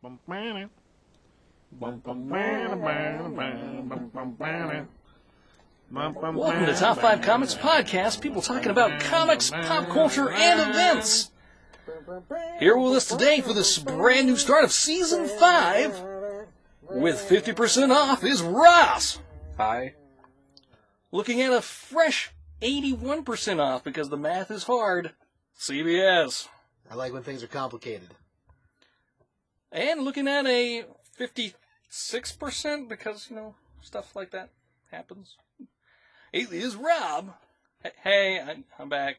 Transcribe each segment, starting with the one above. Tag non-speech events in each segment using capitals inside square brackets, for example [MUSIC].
Welcome to Top 5 Comics Podcast, people talking about comics, pop culture, and events. Here with us today for this brand new start of Season 5, with 50% off, is Ross. Hi. Looking at a fresh 81% off because the math is hard, CBS. I like when things are complicated. And looking at a 56% because, you know, stuff like that happens. It is Rob. Hey, I- I'm back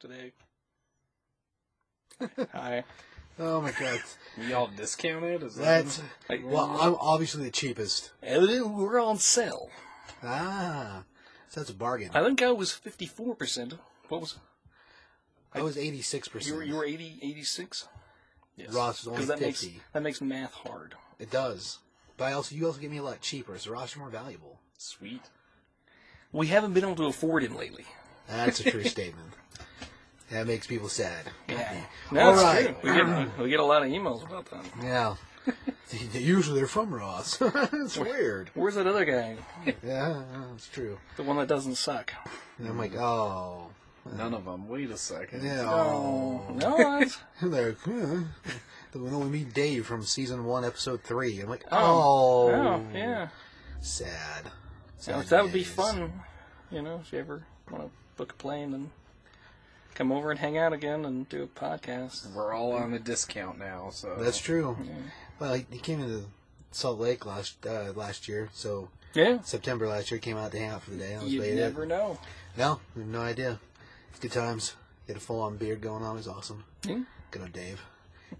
today. Hi. Oh my god. [LAUGHS] Y'all discounted? Is that That's well, I'm obviously the cheapest. Evidently, we're on sale. Ah, so that's a bargain. I think I was 54%. What was I was 86 you? percent. Were, you were 80, 86? Yes. Ross was only that 50. makes, that makes math hard. It does, but I also you also get me a lot cheaper, so Ross, you're more valuable. sweet? We haven't been able to afford him lately. That's a true [LAUGHS] statement. That makes people sad. Yeah. No, All right. true. We get, we get a lot of emails about that. Yeah. [LAUGHS] Usually they're from Ross. [LAUGHS] it's weird. Where's that other guy? Yeah, that's true. The one that doesn't suck. And I'm like, oh, None of them. Wait a second. yeah. Oh, Oh. no, [LAUGHS] that's, They're, huh. When we meet Dave from season one, episode three, I'm like, Oh. oh, oh, yeah. sad. So Sad that would be days. fun, you know, if you ever want to book a plane and come over and hang out again and do a podcast. We're all on a discount now, so That's true. Well, he, he came into Salt Lake last uh, last year, so Yeah, September last year came out to hang out for the day. That was you about it. never know. No, we have no idea. It's good times. He had a full on beard going on. Was awesome. Good on Dave.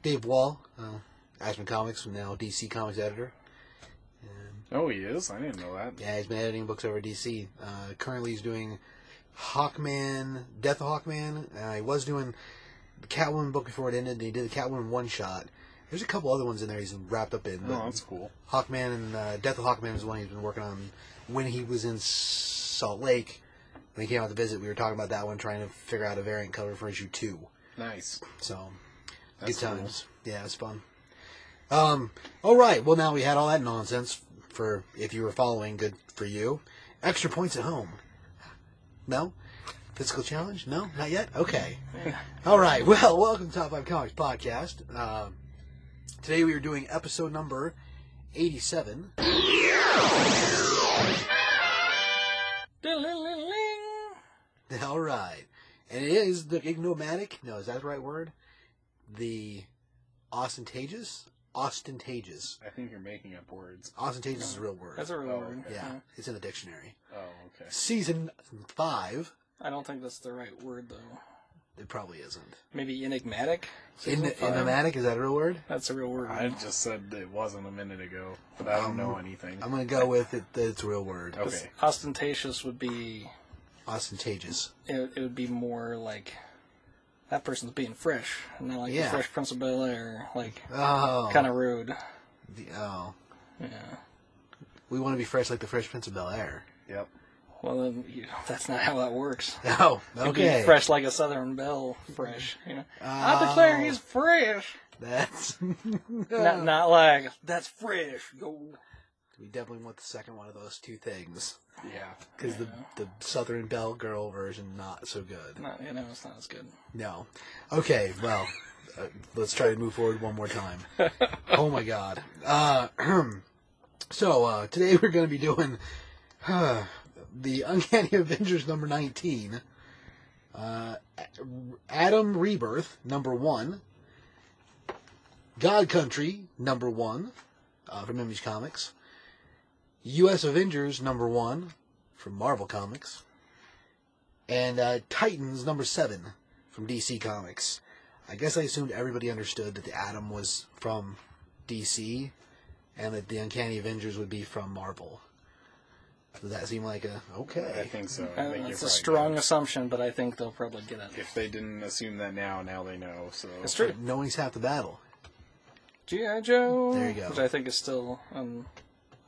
Dave Wall, uh, Ashman Comics, now DC Comics editor. Oh, he is. I didn't know that. Yeah, he's been editing books over at DC. Uh, currently, he's doing Hawkman, Death of Hawkman. Uh, he was doing the Catwoman book before it ended, and he did the Catwoman one shot. There's a couple other ones in there he's wrapped up in. Oh, that's cool. Hawkman and uh, Death of Hawkman is the one he's been working on when he was in Salt Lake. When he came out to visit, we were talking about that one, trying to figure out a variant cover for issue two. Nice. So, That's good cool. times. Yeah, it's fun. Um, all right. Well, now we had all that nonsense for if you were following. Good for you. Extra points at home. No. Physical challenge? No, not yet. Okay. [LAUGHS] All right. Well, welcome to Top Five Comics podcast. Um, today we are doing episode number eighty-seven. [LAUGHS] All right, and it is the ignomatic. No, is that the right word? The ostentatious, ostentatious, I think you're making up words. ostentatious is a real word. That's a real Oh, word. okay. yeah, it's in the dictionary. Oh, okay. Season five. I don't think that's the right word, though. It probably isn't. Maybe enigmatic? In, Season five? enigmatic is that a real word? That's a real word. I just said it wasn't a minute ago, but I don't know anything. I'm gonna go with it. That it's a real word. Okay. Ostentatious would be Ostentatious. it, it would be more like that person's being fresh, not like Yeah. the Fresh Prince of Bel Air, like Oh, kind of rude. The, oh, Yeah. we want to be fresh like the Fresh Prince of Bel Air. Yep. Well, then you, that's not how that works. [LAUGHS] Oh, You'd be okay. fresh like a Southern Belle, fresh. You know, I Oh. declare he's fresh. That's. [LAUGHS] Not, not like that's fresh. Go. We definitely want the second one of those two things Yeah. because the the Southern Belle Girl version not so good. Not, you know, it's not as good. No. Okay, well, uh, let's try to move forward one more time. [LAUGHS] oh my god. Uh, [CLEARS THROAT] so, uh, today [LAUGHS] we're going to be doing uh, [SIGHS] the Uncanny [LAUGHS] Avengers number 19, uh, Atom Rebirth number 1, God Country number 1 uh, from Image Comics, U.S. Avengers number 1 from Marvel Comics, and uh, Titans number 7 from DC Comics. I guess I assumed everybody understood that the Atom was from DC and that the Uncanny Avengers would be from Marvel. Does that seem like a okay? I think so. I Uh, think you're a strong good. assumption, but I think they'll probably get it. If they didn't assume that now, now they know. So It's true. Knowing's half the battle. G.I. Joe. There you go. Which I think is still an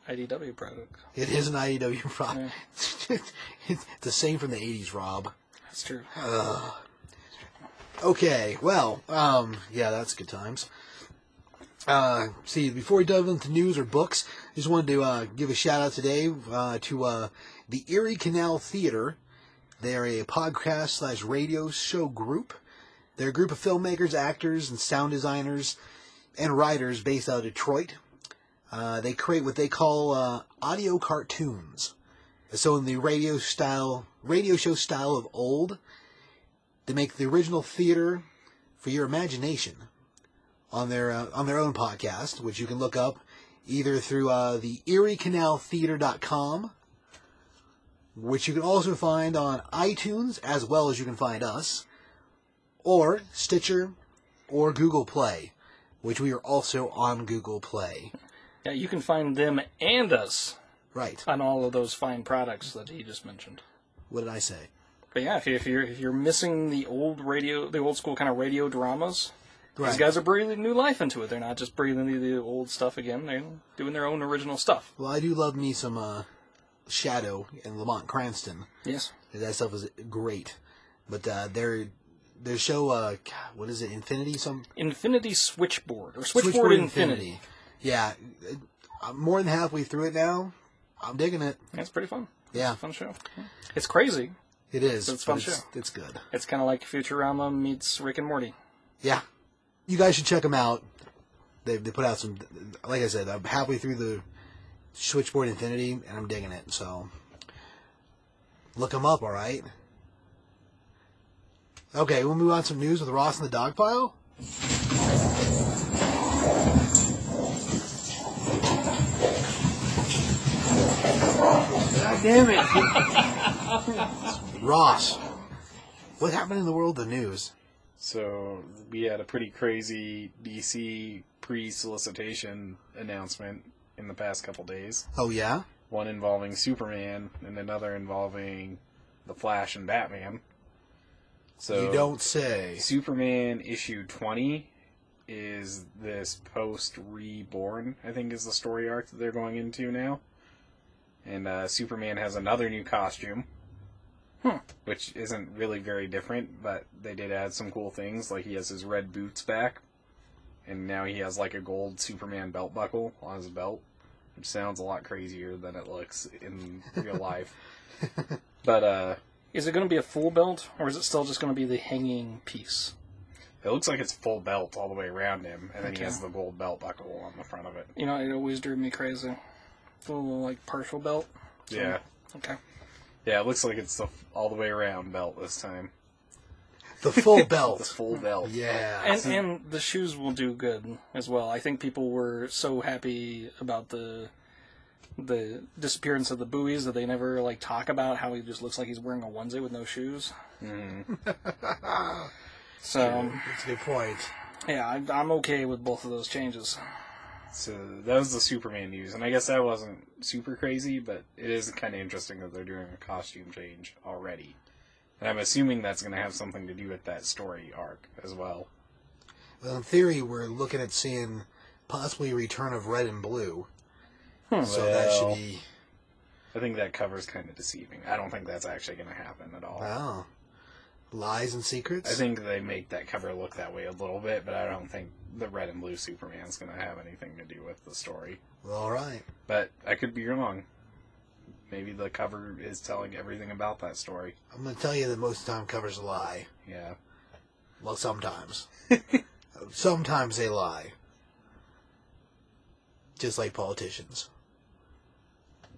IDW product. It is an IDW [LAUGHS] product. [LAUGHS] it's the same from the '80s, Rob. That's true. Okay, well, um, yeah, that's good times. Uh, see, before we dive into news or books, I just wanted to uh, give a shout out today uh, to uh, the Erie Canal Theater. They are a podcast slash radio show group. They're a group of filmmakers, actors, and sound designers and writers based out of Detroit. Uh, they create what they call uh, audio cartoons. So in the radio style, radio show style of old, they make the original theater for your imagination on their uh, on their own podcast, which you can look up either through uh, the eriecanaltheater.com, which you can also find on iTunes as well as you can find us, or Stitcher, or Google Play, which we are also on Google Play. Yeah, you can find them and us Right. on all of those fine products that he just mentioned. What did I say? But yeah, if, you, if you're if you're missing the old radio, the old school kind of radio dramas, Right. these guys are breathing new life into it. They're not just breathing the, the old stuff again. They're doing their own original stuff. Well, I do love me some uh, Shadow and Lamont Cranston. Yes. That stuff is great. But uh, their their show, uh, God, what is it? Infinity? Some Infinity Switchboard or Switchboard, Infinity. Yeah, I'm more than halfway through it now. I'm digging it. That's pretty fun. Yeah, Fun show. It's crazy. it is. It's a fun it's, show. it's good. It's kind of like Futurama meets Rick and Morty. Yeah, you guys should check them out. They they put out some. Like I said, I'm halfway through the Switchboard Infinity, and I'm digging it. So look them up. All right. Okay, we'll move on to some news with Ross and the dog pile. Damn it, Ross! What happened in the world of the news? So we had a pretty crazy DC pre-solicitation announcement in the past couple days. Oh yeah. One involving Superman and another involving the Flash and Batman. So You don't say. Superman issue 20 is this post reborn, I think is the story arc that they're going into now. And uh, Superman has another new costume, Hmm. which isn't really very different, but they did add some cool things. Like he has his red boots back, and now he has like a gold Superman belt buckle on his belt, which sounds a lot crazier than it looks in real [LAUGHS] life. But uh, Is it going to be a full belt, or is it still just going to be the hanging piece? It looks like it's full belt all the way around him, and then he has the gold belt buckle on the front of it. You know, it always drove me crazy. The little, like, partial belt. Yeah, Okay. yeah. It looks like it's the all the way around belt this time. The full [LAUGHS] belt. The belt. full belt. yeah. And, and the shoes will do good as well. I think people were so happy about the the disappearance of the buoys that they never like talk about how he just looks like he's wearing a onesie with no shoes. Mm-hmm. so um, That's a good point. yeah, I, I'm okay with both of those changes. So that was the Superman news, and I guess that wasn't super crazy, but it is kind of interesting that they're doing a costume change already. And I'm assuming that's going to have something to do with that story arc as well. Well, in theory, we're looking at seeing possibly a return of red and blue. Hmm, so that should be. I think that cover's kind of deceiving. I don't think that's actually going to happen at all. Wow. Lies and secrets? I think they make that cover look that way a little bit, but I don't think the red and blue Superman's going to have anything to do with the story. All right. But I could be wrong. Maybe the cover is telling everything about that story. I'm going to tell you that most of the time covers a lie. Yeah. Well, sometimes. [LAUGHS] sometimes they lie. Just like politicians.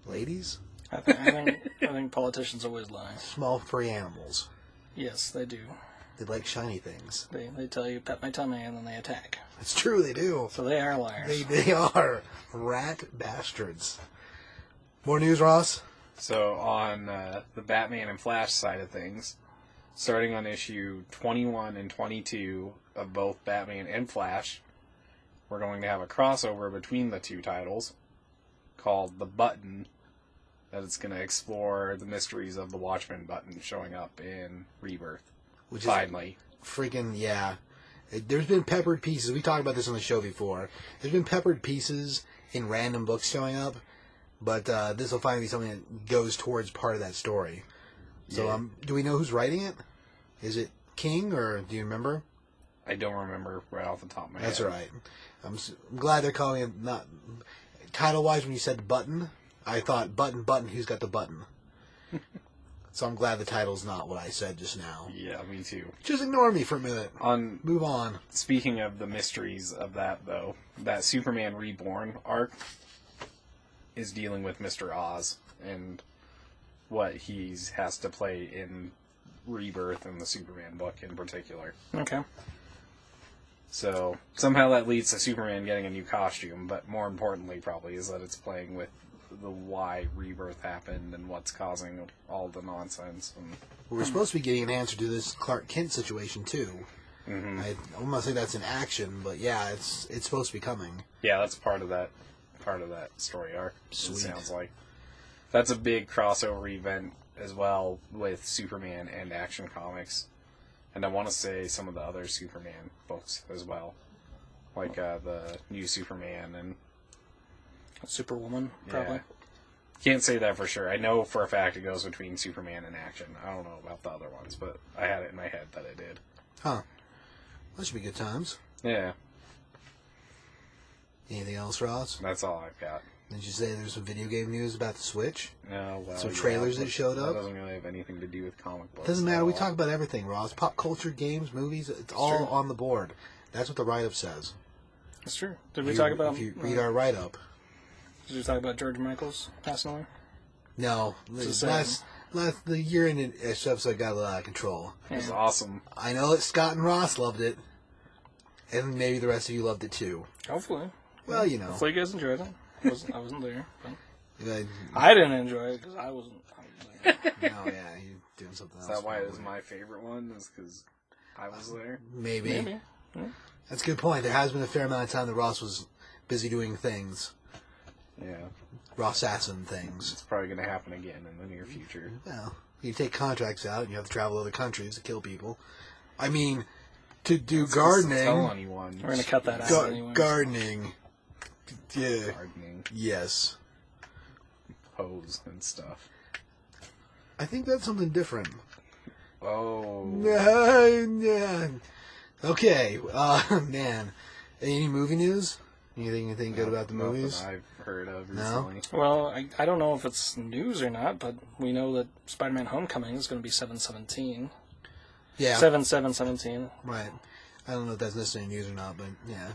Ladies, I, th- I think I think politicians always lie. small free animals. Yes, they do. They like shiny things. They they tell you pet my tummy and then they attack. It's true, they do. So they are liars. They, they are rat bastards. More news, Ross? So on uh, the Batman and Flash side of things, starting on issue 21 and 22 of both Batman and Flash, we're going to have a crossover between the two titles called The Button that it's going to explore the mysteries of the Watchmen button showing up in Rebirth. Which is Finally. freaking yeah. It- There's been peppered pieces. We talked about this on the show before. There's been peppered pieces in random books showing up, but uh, this will finally be something that goes towards part of that story. So, Yeah. um, do we know who's writing it? Is it King or do you remember? I don't remember right off the top of my That's head. That's right. I'm, s- I'm glad they're calling it not title wise. When you said button, I thought button button. Who's got the button? [LAUGHS] so I'm glad the title's not what I said just now. Yeah, me too. Just ignore me for a minute. On Move on. speaking of the mysteries of that though, that Superman Reborn arc is dealing with Mr. Oz and what he has to play in Rebirth and the Superman book in particular. Okay. So somehow that leads to Superman getting a new costume, but more importantly, probably is that it's playing with the why Rebirth happened and what's causing all the nonsense. And We're supposed to be getting an answer to this Clark Kent situation too. Mm-hmm. I, gonna say that's in action, but yeah, it's it's supposed to be coming. yeah, that's part of that part of that story arc. Sweet. It sounds like that's a big crossover event as well with Superman and Action Comics, and I want to say some of the other Superman books as well, like uh, the new Superman and Superwoman, probably. Yeah. Can't say that for sure. I know for a fact it goes between Superman and Action. I don't know about the other ones, but I had it in my head that it did. Huh? That should be good times. Yeah, Anything else, Ross? that's all I've got. Did you say there's some video game news about the Switch? No, well, Some yeah, trailers that showed up? That doesn't really have anything to do with comic books. Doesn't matter. We talk about everything, Ross. Pop culture, games, movies. It's all true. on the board. That's what the write-up says. That's true. Did we You- talk about? If you read our write-up, Did you talk about George Michaels passing away? no, It's the last last the year in this episode got a little out of control. It was awesome. I know that Scott and Ross loved it, and maybe the rest of you loved it too. Hopefully. Well, you know, Hopefully you guys enjoyed it. I wasn't, I wasn't there. But [LAUGHS] uh, I didn't enjoy it because I wasn't. I wasn't there. [LAUGHS] no, yeah, you're doing something Is else. that why it was probably. my favorite one? Is because I was there. Maybe. Maybe. That's a good point. There has been a fair amount of time that Ross was busy doing things, Yeah, Ross Assassin things. it's probably going to happen again in the near future. Well, you take contracts out and you have to travel other countries to kill people. I mean, to do Tell gardening, anyone. We're gonna cut that out. gar- anyways. gardening, yeah, Gardening, yes. hose, and stuff. I think that's something different. Oh, [LAUGHS] yeah. Okay, uh, [LAUGHS] man. Any movie news? Anything you think good about the nothing movies? I've heard of No? recently. Well, I, I don't know if it's news or not, but we know that Spider-Man: Homecoming is going to be seven seventeen. Yeah, Seven seven seventeen. right. I don't know if that's necessarily news or not, but yeah.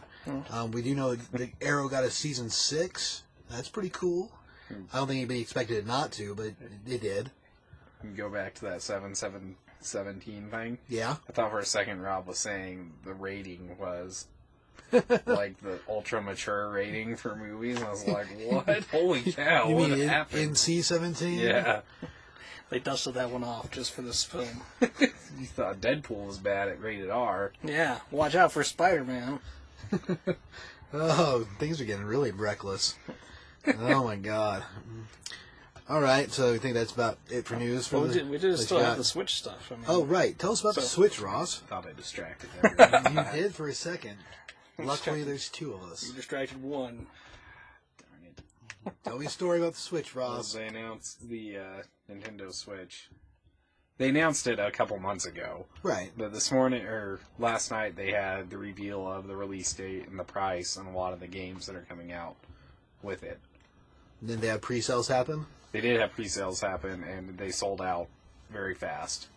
Um, we do know that the Arrow got a season six. That's pretty cool. I don't think anybody expected it not to, but it did. Go back to that seven seven seventeen thing. Yeah. I thought for a second Rob was saying the rating was [LAUGHS] like the ultra mature rating for movies. And I was like, [LAUGHS] what? Holy cow! you what mean in, happened? in C seventeen? yeah, They dusted that one off just for this film. [LAUGHS] you thought Deadpool was bad at rated R. Yeah, watch out for Spider-Man. Oh, things are getting really reckless. oh my god. All right, so I think that's about it for news. For Well, we the, did, we did still have the Switch stuff. I mean, Oh right, tell us about the Switch, Ross. Thought I distracted everyone. you did for a second. Luckily, there's two of us. you distracted one. Darn it. Tell me a story about the Switch, Well, Ross. they announced the uh, Nintendo Switch. They announced it a couple months ago, Right. but this morning or last night they had the reveal of the release date and the price and a lot of the games that are coming out with it. Then they have pre-sales happen. They did have pre-sales happen and they sold out very fast,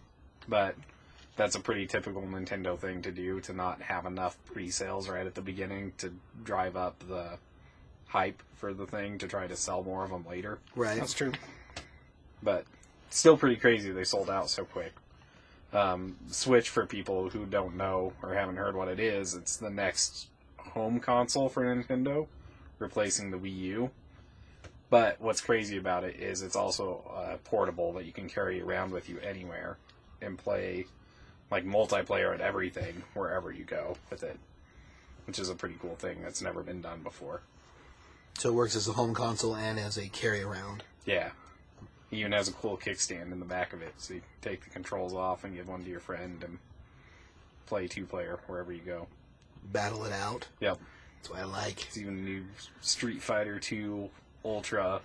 but that's a pretty typical Nintendo thing to do to not have enough pre-sales right at the beginning to drive up the hype for the thing to try to sell more of them later. Right. That's true. but still pretty crazy they sold out so quick. Um, Switch, for people who don't know or haven't heard what it is, it's the next home console for Nintendo, replacing the Wii U. But what's crazy about it is it's also uh, portable that you can carry around with you anywhere and play like multiplayer and everything wherever you go with it, which is a pretty cool thing that's never been done before. So it works as a home console and as a carry-around. Yeah. He even has a cool kickstand in the back of it, so you take the controls off and give one to your friend and play two player wherever you go. Battle it out. Yep. That's what I like. It's even a new Street Fighter 2 Ultra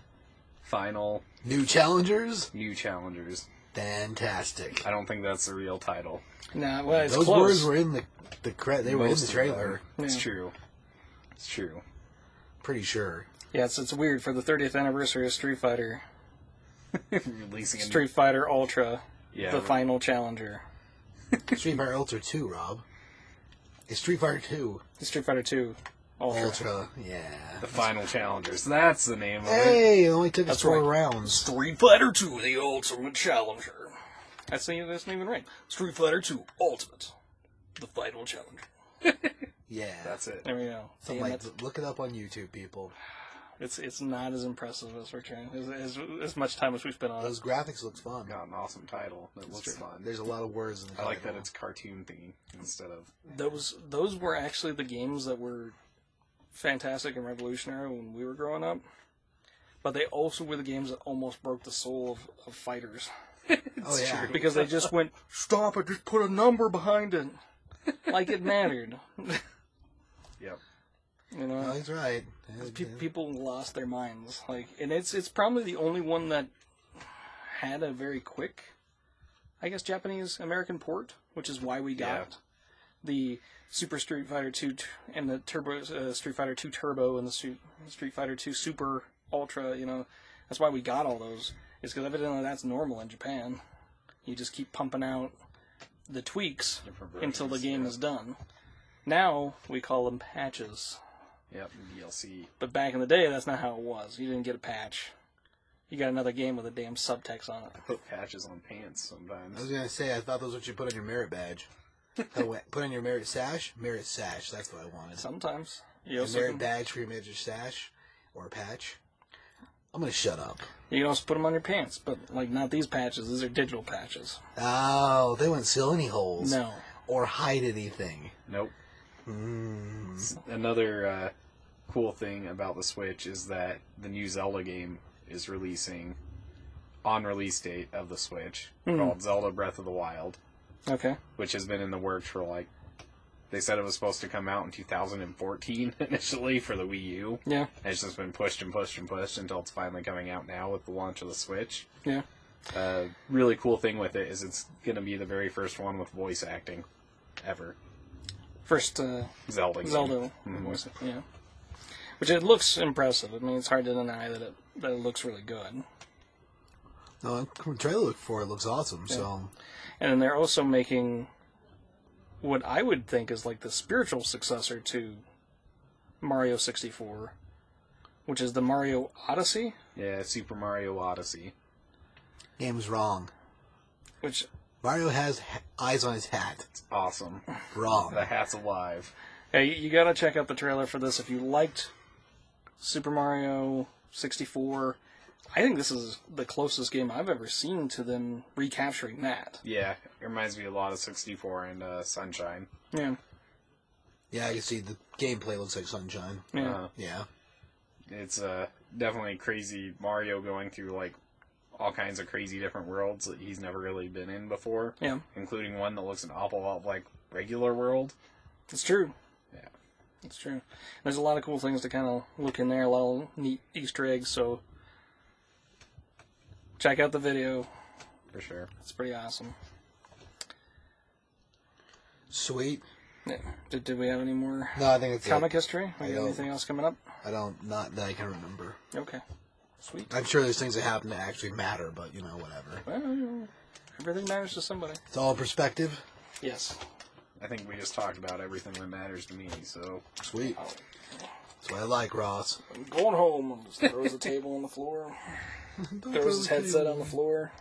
Final New challengers. new challengers. Fantastic. I don't think that's the real title. Nah, well, it's Those close. words were in the the cre- they were in Most the of trailer. them. It's Yeah. true. It's true. Pretty sure. Yeah, it's, it's weird for the 30th anniversary of Street Fighter. [LAUGHS] Releasing a Street Fighter Ultra, yeah, the final challenger. Street Fighter Ultra 2, Rob. It's Street Fighter 2 Street Fighter 2 Ultra. Ultra. Yeah. the final challengers. That's the name of it. Hey, it only took us That's four right. rounds. Street Fighter 2, the ultimate challenger. That's the, that's not even right. Street Fighter 2 Ultimate, the final challenger. [LAUGHS] Yeah. That's it. There we go. Something Damn like, look it up on YouTube, people. It's it's not as impressive as we're trying as, as, as much time as we spent on it. Those graphics looks fun. Got an awesome title. That looks fun. There's a lot of words in the I like that it's cartoon thingy instead of Those those were actually the games that were fantastic and revolutionary when we were growing up. But they also were the games that almost broke the soul of, of fighters. [LAUGHS] Oh yeah. Because they just went, stop it, just put a number behind it. [LAUGHS] Like it mattered. [LAUGHS] Yep. You know? No, he's right. Pe- people lost their minds. Like, and it's it's probably the only one that had a very quick, I guess, Japanese American port, which is why we got Yeah. The Super Street Fighter Two and the Turbo uh, Street Fighter Two Turbo and the Street, Street Fighter Two Super Ultra. You know, that's why we got all those. Is because evidently that's normal in Japan. You just keep pumping out the tweaks until the game yeah. is done. Now we call them patches. Yep. DLC. But back in the day, that's not how it was. You didn't get a patch. You got another game with a damn subtext on it. I Put patches on pants sometimes. I was gonna say I thought those were what you put on your merit badge. Oh, wait, put on your merit sash. Merit sash. That's what I wanted. Sometimes. You A also merit can, badge for your merit sash or a patch. I'm gonna shut up. you can also put them on your pants, but like not these patches. These are digital patches. Oh, they wouldn't seal any holes. No. Or hide anything. Nope. Mm. Another uh, cool thing about the Switch is that the new Zelda game is releasing on release date of the Switch called Zelda Breath of the Wild, Okay. which has been in the works for like they said it was supposed to come out in 2014 [LAUGHS] initially for the Wii U. Yeah. And it's just been pushed and pushed and pushed until it's finally coming out now with the launch of the Switch. Yeah. Uh, really cool thing with it is it's going to be the very first one with voice acting ever. First uh, Zelda. Game. Zelda. voice, Yeah. Which it looks impressive. I mean, it's hard to deny that it that it looks really good. No, the trailer look for it looks awesome. So And then they're also making what I would think is like the spiritual successor to Mario 64, which is the Mario Odyssey, Yeah, Super Mario Odyssey. game's wrong. which Mario has ha- eyes on his hat. It's awesome. Wrong. The hat's alive. Hey, you- you gotta check out the trailer for this if you liked Super Mario 64. I think this is the closest game I've ever seen to them recapturing that. Yeah, it reminds me a lot of 64 and uh, Sunshine. Yeah, Yeah, I can see the gameplay looks like Sunshine. yeah, Uh, Yeah. it's uh, definitely crazy Mario going through like all kinds of crazy different worlds that he's never really been in before, yeah. including one that looks an awful lot like regular world. It's true. Yeah. It's true. There's a lot of cool things to kind of look in there, a lot of neat Easter eggs. So check out the video. For sure. It's pretty awesome. Sweet. Yeah. Did, did we have any more No, I think it's comic It. history? We got anything else coming up? I don't not that I can remember. Okay. Sweet. I'm sure there's things that happen that actually matter, but you know, whatever. Well, everything matters to somebody. It's all perspective. Yes. I think we just talked about everything that matters to me, so Sweet. Oh. That's what I like, Ross. I'm going home. Just throws the table on the floor. [LAUGHS] Throws his headset on the floor.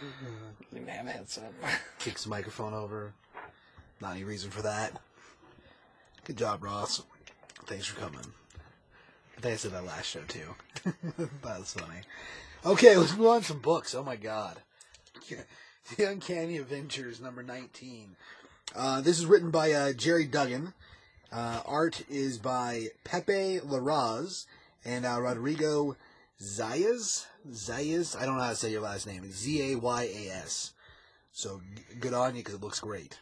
Doesn't even have a headset. [LAUGHS] Kicks the microphone over. Not any reason for that. Good job, Ross. Thanks for coming. I think I said that last show too. [LAUGHS] that was funny. Okay, let's move on to some books. Oh my god. The Uncanny Avengers number 19. Uh, this is written by uh, Gerry Duggan. Uh, art is by Pepe Larraz and uh, Rodrigo Zayas. Zayas? I don't know how to say your last name. It's Z A Y A S. So good on you because it looks great.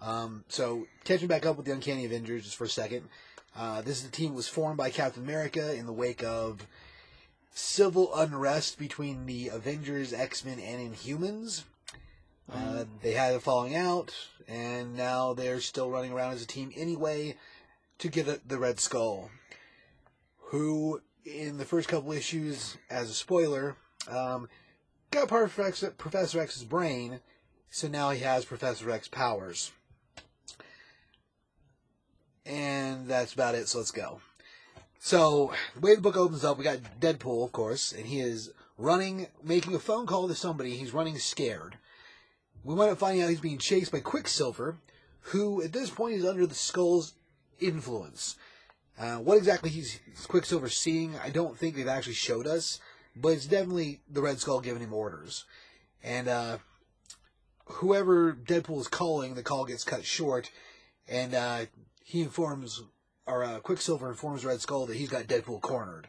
Um, so catching back up with the Uncanny Avengers just for a second. Uh, this is the team that was formed by Captain America in the wake of civil unrest between the Avengers, X Men, and Inhumans. Uh, they had a falling out, and now they're still running around as a team anyway to get at the Red Skull, who, in the first couple issues, as a spoiler, um, got part of Professor X's brain, so now he has Professor X powers. And that's about it, so let's go. So, the way the book opens up, we got Deadpool, of course, and he is running, making a phone call to somebody. He's running scared. We wind up finding out he's being chased by Quicksilver, who at this point is under the Skull's influence. Uh, what exactly he's Quicksilver seeing, I don't think they've actually showed us, but it's definitely the Red Skull giving him orders. And uh, whoever Deadpool is calling, the call gets cut short, and uh, he informs, or uh, Quicksilver informs Red Skull that he's got Deadpool cornered.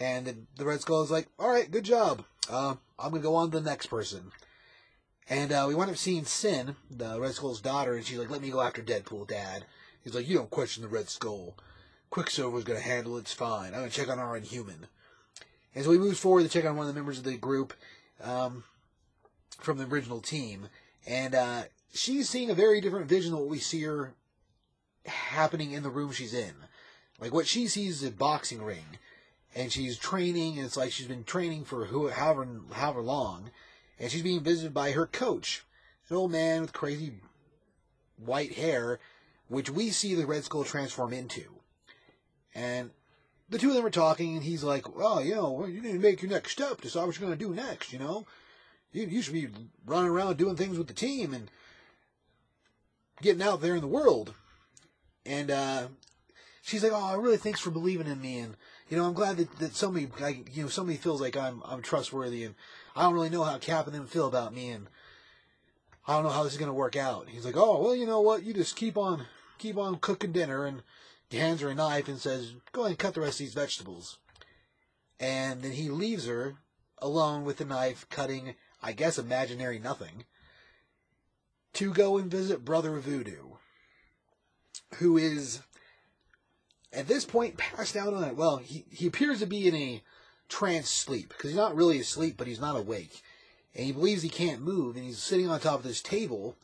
And the, Red Skull is like, all right, good job. Uh, I'm going to go on to the next person. And uh, we wind up seeing Sin, the Red Skull's daughter, and she's like, let me go after Deadpool, Dad. He's like, you don't question the Red Skull. Quicksilver's going to handle it, it's fine. I'm going to check on our Inhuman. And so he moves forward to check on one of the members of the group um, from the original team. And uh, she's seeing a very different vision of what we see her happening in the room she's in. Like what she sees is a boxing ring. And she's training, and it's like she's been training for who, however, however long. And she's being visited by her coach, an old man with crazy white hair, which we see the Red Skull transform into. And the two of them are talking, and he's like, "Well, you know, you need to make your next step. Decide what you're going to do next. You know, you you should be running around doing things with the team and getting out there in the world." And uh, she's like, "Oh, I really thanks for believing in me, and you know, I'm glad that, that somebody, like, you know, somebody feels like I'm I'm trustworthy, and I don't really know how Cap and them feel about me, and I don't know how this is going to work out." He's like, "Oh, well, you know what? You just keep on keep on cooking dinner and." He hands her a knife and says, Go ahead and cut the rest of these vegetables. And then he leaves her alone with the knife, cutting, I guess, imaginary nothing, to go and visit Brother Voodoo, who is, at this point, passed out on it. Well, he, he appears to be in a trance sleep, because he's not really asleep, but he's not awake. And he believes he can't move, and he's sitting on top of this table,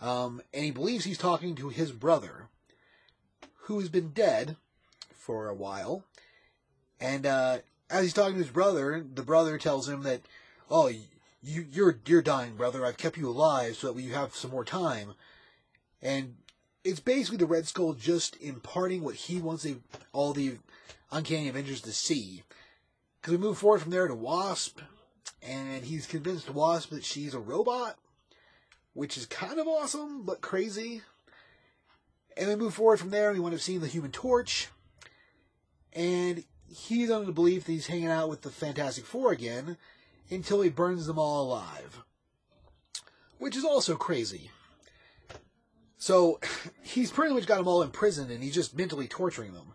um, and he believes he's talking to his brother who's been dead for a while. And uh, as he's talking to his brother, the brother tells him that, "Oh, you you're you're dying, brother. I've kept you alive so that you have some more time." And it's basically the Red Skull just imparting what he wants the, all the Uncanny Avengers to see. Because we move forward from there to Wasp, and he's convinced Wasp that she's a robot, which is kind of awesome but crazy. And we move forward from there, and we wind up seeing the Human Torch. And he's under the belief that he's hanging out with the Fantastic Four again until he burns them all alive. Which is also crazy. So [LAUGHS] he's pretty much got them all imprisoned, and he's just mentally torturing them.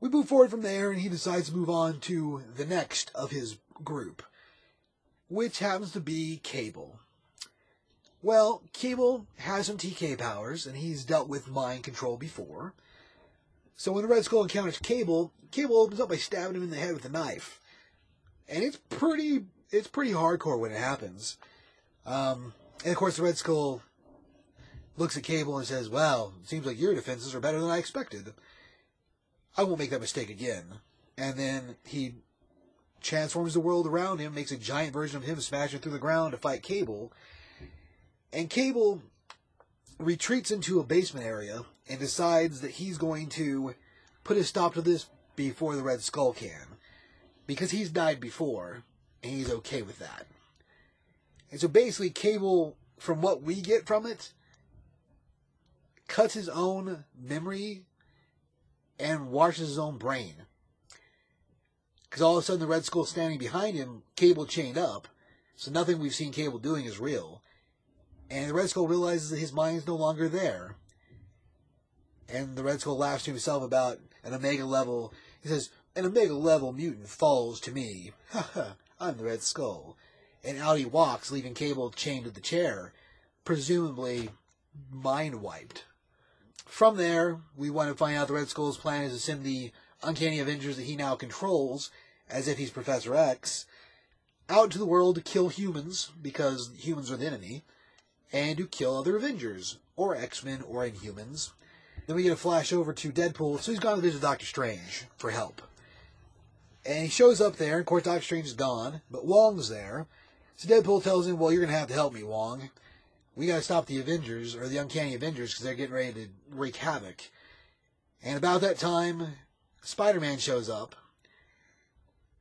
We move forward from there, and he decides to move on to the next of his group, which happens to be Cable. Well, Cable has some TK powers, and he's dealt with mind control before. So when the Red Skull encounters Cable, Cable opens up by stabbing him in the head with a knife, and it's pretty it's pretty hardcore when it happens. Um, and of course, the Red Skull looks at Cable and says, "Well, it seems like your defenses are better than I expected. I won't make that mistake again." And then he transforms the world around him, makes a giant version of him smashing through the ground to fight Cable and Cable retreats into a basement area and decides that he's going to put a stop to this before the Red Skull can. Because he's died before, and he's okay with that. And so basically, Cable, from what we get from it, cuts his own memory and washes his own brain. Because all of a sudden, the Red Skull standing behind him, Cable chained up, so nothing we've seen Cable doing is real. And the Red Skull realizes that his mind is no longer there. And the Red Skull laughs to himself about an Omega level. He says, An Omega level mutant falls to me. [LAUGHS] Ha ha, I'm the Red Skull. And out he walks, leaving Cable chained to the chair, presumably mind wiped. From there, we want to find out the Red Skull's plan is to send the Uncanny Avengers that he now controls as if he's Professor X, out to the world to kill humans because humans are the enemy, and to kill other Avengers or X Men or Inhumans. Then we get a flash over to Deadpool, so he's gone to visit Doctor Strange for help. And he shows up there, and of course Doctor Strange is gone, but Wong's there. So Deadpool tells him, "Well, you're gonna have to help me, Wong. We gotta stop the Avengers or the Uncanny Avengers because they're getting ready to wreak havoc." And about that time, Spider-Man shows up,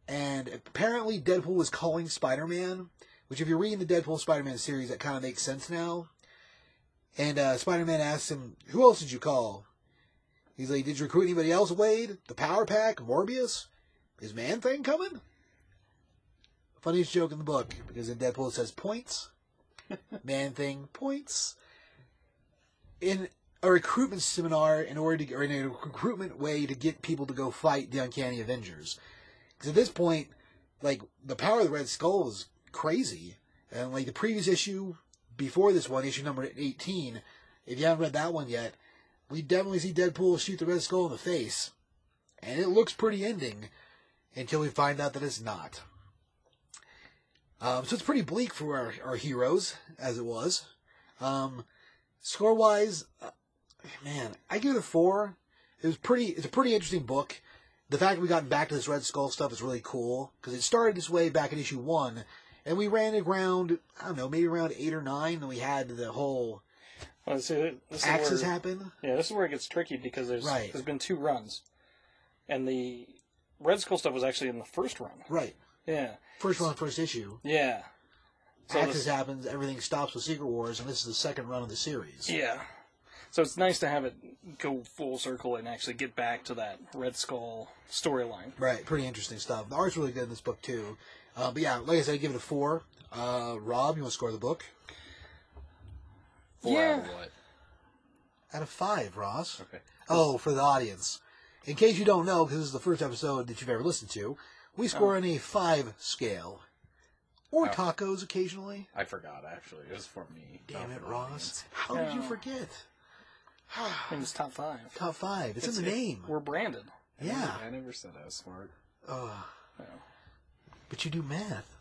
and apparently Deadpool was calling Spider-Man, which if you're reading the Deadpool Spider-Man series, that kind of makes sense now. And uh, Spider-Man asks him, "Who else did you call?" He's like, "Did you recruit anybody else, Wade? The Power Pack, Morbius? Is Man Thing coming?" Funniest joke in the book because in Deadpool it says points, [LAUGHS] Man Thing points. In a recruitment seminar, in order to or in a recruitment way to get people to go fight the Uncanny Avengers, because at this point, like the power of the Red Skull is crazy, and like the previous issue before this one, issue number eighteen, if you haven't read that one yet, we definitely see Deadpool shoot the Red Skull in the face, and it looks pretty ending until we find out that it's not. Um, so it's pretty bleak for our, our heroes, as it was. Um, score wise, uh, man, I give it a four. It was pretty. It's a pretty interesting book. The fact that we got back to this Red Skull stuff is really cool because it started this way back in issue one, and we ran it around I don't know maybe around eight or nine, and we had the whole Well, see, this axis where, happen. Yeah, this is where it gets tricky because there's Right. there's been two runs, and the Red Skull stuff was actually in the first run. Right, Yeah, first run, first issue. yeah. So axis this- happens, everything stops with Secret Wars, and this is the second run of the series. Yeah. So it's nice to have it go full circle and actually get back to that Red Skull storyline. Right, pretty interesting stuff. The art's really good in this book too. Uh, but yeah, like I said, I give it a four. Uh, Rob, you want to score the book? Four Yeah. out of what? Out of five, Ross. Okay. Oh, for the audience. In case you don't know, because this is the first episode that you've ever listened to, we score on a five scale. Or Oh. tacos occasionally. I forgot actually. It was for me. Damn it, Ross. audience. How did you forget? [SIGHS] I mean, it's top five. Top five. It's, in the it- name. We're branded. Yeah. I never said I was smart. Ugh. Yeah. But you do math.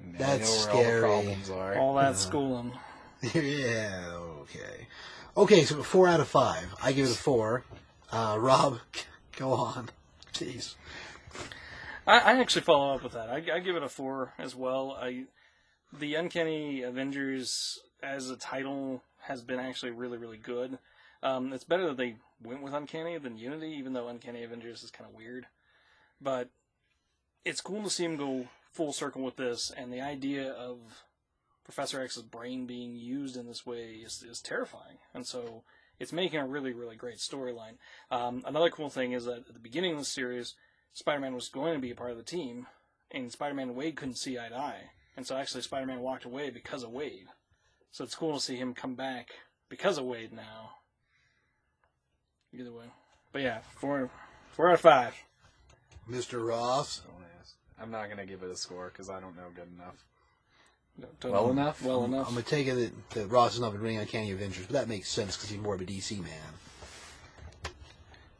And That's I know where scary. all the problems are. All that schooling. [LAUGHS] yeah, okay. Okay, so four out of five. I give it a four. Uh, Rob, [LAUGHS] go on. Jeez. I, I actually follow up with that. I, I give it a four as well. I, the Uncanny Avengers as a title has been actually really, really good. Um, it's better that they went with Uncanny than Unity, even though Uncanny Avengers is kind of weird. But it's cool to see him go full circle with this, and the idea of Professor X's brain being used in this way is, is terrifying. And so it's making a really, really great storyline. Um, another cool thing is that at the beginning of the series, Spider-Man was going to be a part of the team, and Spider-Man and Wade couldn't see eye to eye, and so actually Spider-Man walked away because of Wade. So it's cool to see him come back because of Wade now. Either way, but yeah, four, four out of five. Mr. Ross. Don't ask. I'm not gonna give it a score because I don't know good enough. No, don't Well know. enough? Well I'm enough. going to take it that, that Ross has not been reading Uncanny Avengers, but that makes sense because he's more of a DC man.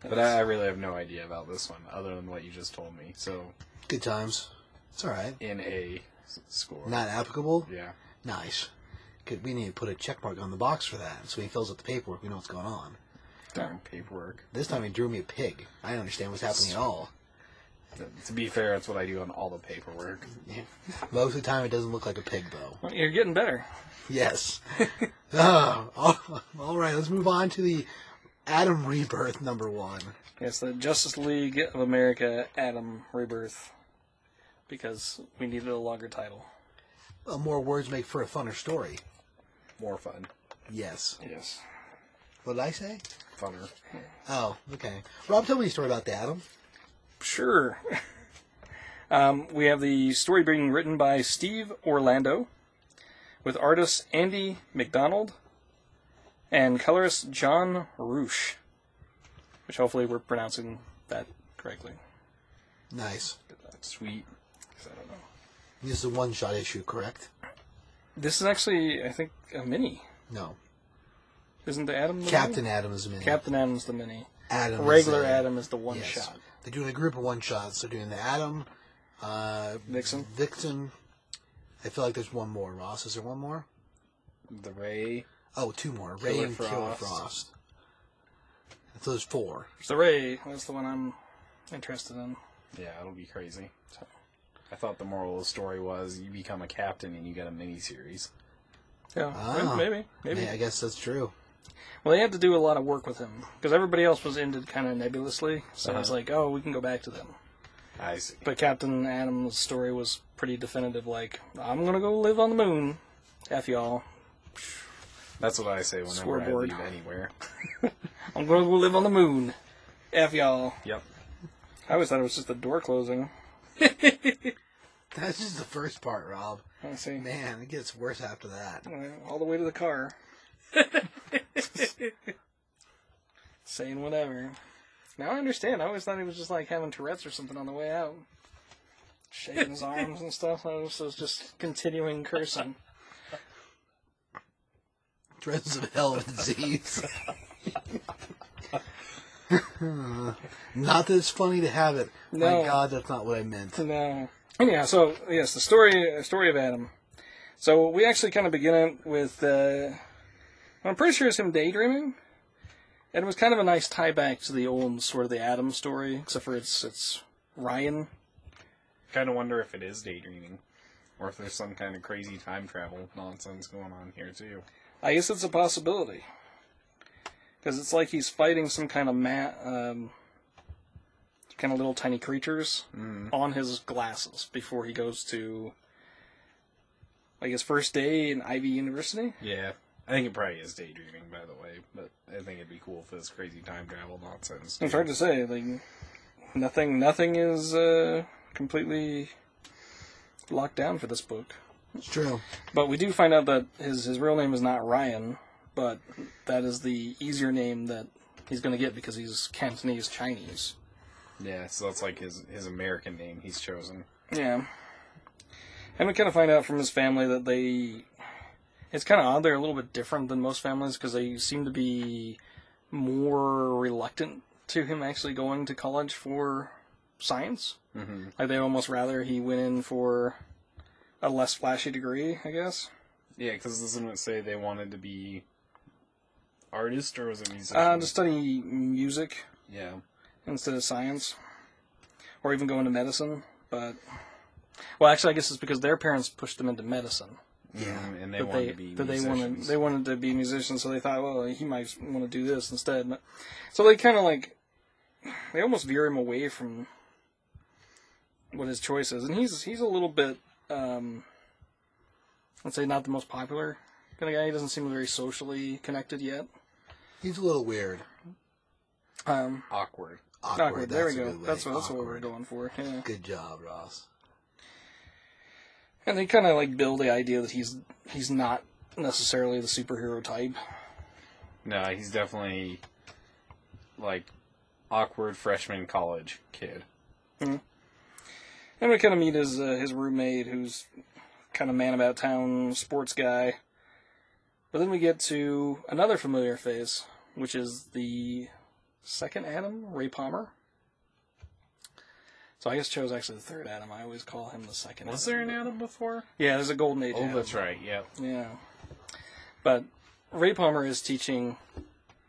But I, I really have no idea about this one other than what you just told me. So Good times. It's all right. in a s- score. Not applicable? Yeah. Nice. Good. We need to put a check mark on the box for that. So when he fills out the paperwork, we know what's going on. Darn paperwork. This time he drew me a pig. I don't understand what's happening at all. To be fair, that's what I do on all the paperwork. [LAUGHS] Most of the time it doesn't look like a pig, though. Well, you're getting better. Yes. Ah, [LAUGHS] all- all right, let's move on to the Atom Rebirth number one. Yes, the Justice League of America Atom Rebirth, because we needed a longer title. Well, more words make for a funner story. More fun. Yes. Yes. What did I say? Funner. Oh, okay. Rob, tell me a story about the Atom. Sure. um, we have the story being written by Steve Orlando, with artist Andy MacDonald, and colorist John Rauch, which hopefully we're pronouncing that correctly. Nice. Sweet. 'cause I don't know. This is a one-shot issue, correct? This is actually, I think, a mini. No. Isn't the Atom the Captain mini? Atom is a mini. Captain Atom's the mini. Atom. is Regular a- Atom is the one yes. shot. They're doing a group of one shots. They're doing the Atom, uh, Vixen. Vixen. I feel like there's one more. Ross, is there one more? The Ray. Oh, two more. Ray Killer and Killer Frost. Frost. So there's four. It's the Ray. That's the one I'm interested in. Yeah, it'll be crazy. I thought the moral of the story was you become a captain and you get a mini series. Yeah, Ah. maybe, maybe. Yeah, I guess that's true. Well, they had to do a lot of work with him because everybody else was ended kind of nebulously. So it's Uh-huh. like, oh, we can go back to them. I see. But Captain Atom's story was pretty definitive. Like, I'm gonna go live on the moon. F y'all. That's what I say whenever Scoreboard. I leave anywhere. [LAUGHS] I'm gonna go live on the moon. F y'all. Yep. I always thought it was just the door closing. [LAUGHS] That's just the first part, Rob. I see. Man, it gets worse after that. All the way to the car. [LAUGHS] Saying whatever. Now I understand. I always thought he was just like having Tourette's or something on the way out. Shaking his arms and stuff. I was, was just continuing cursing. Dreads of hell and disease. [LAUGHS] not that it's funny to have it. No. My God, that's not what I meant. No. Anyhow, so yes, the story story of Atom. So we actually kind of begin it with. Uh, I'm pretty sure it's him daydreaming, and it was kind of a nice tie back to the old sort of the Atom story, except for it's it's Ryan. Kind of wonder if it is daydreaming, or if there's some kind of crazy time travel nonsense going on here too. I guess it's a possibility because it's like he's fighting some kind of ma- um, kind of little tiny creatures on his glasses before he goes to like his first day in Ivy University. Yeah, I think it probably is daydreaming, by the way. But I think it'd be cool for this crazy time travel nonsense. It's hard to say. Like nothing, nothing is uh, completely locked down for this book. It's true. But we do find out that his his real name is not Ryan, but that is the easier name that he's going to get because he's Cantonese Chinese. Yeah, so that's like his his American name he's chosen. Yeah. And we kind of find out from his family that they. It's kind of odd. They're a little bit different than most families because they seem to be more reluctant to him actually going to college for science. Mm-hmm. Like they almost rather he went in for a less flashy degree, I guess. Yeah, because doesn't it say they wanted to be artist or was it musician? Uh, to study music yeah. instead of science, or even go into medicine. But well, actually, I guess it's because their parents pushed them into medicine. Yeah. And they that wanted they to be that they musicians. wanted they wanted to be musicians, so they thought, well, he might want to do this instead. But- So they kind of like they almost veer him away from what his choice is, and he's he's a little bit um, let's say not the most popular kind of guy. He doesn't seem very socially connected yet. He's a little weird. Um, awkward. Awkward. awkward. There we that's a go. That's what that's what we're going for. Yeah. Good job, Ross. And they kind of like build the idea that he's he's not necessarily the superhero type. No, he's definitely like awkward freshman college kid. And we kind of meet his uh, his roommate, who's kind of man about town sports guy. But then we get to another familiar face, which is the second Atom, Ray Palmer. So I guess Cho's actually the third Atom. I always call him the second. Was there an Atom before? Yeah, there's a Golden Age. Oh, Atom. that's right. Yeah. Yeah. But Ray Palmer is teaching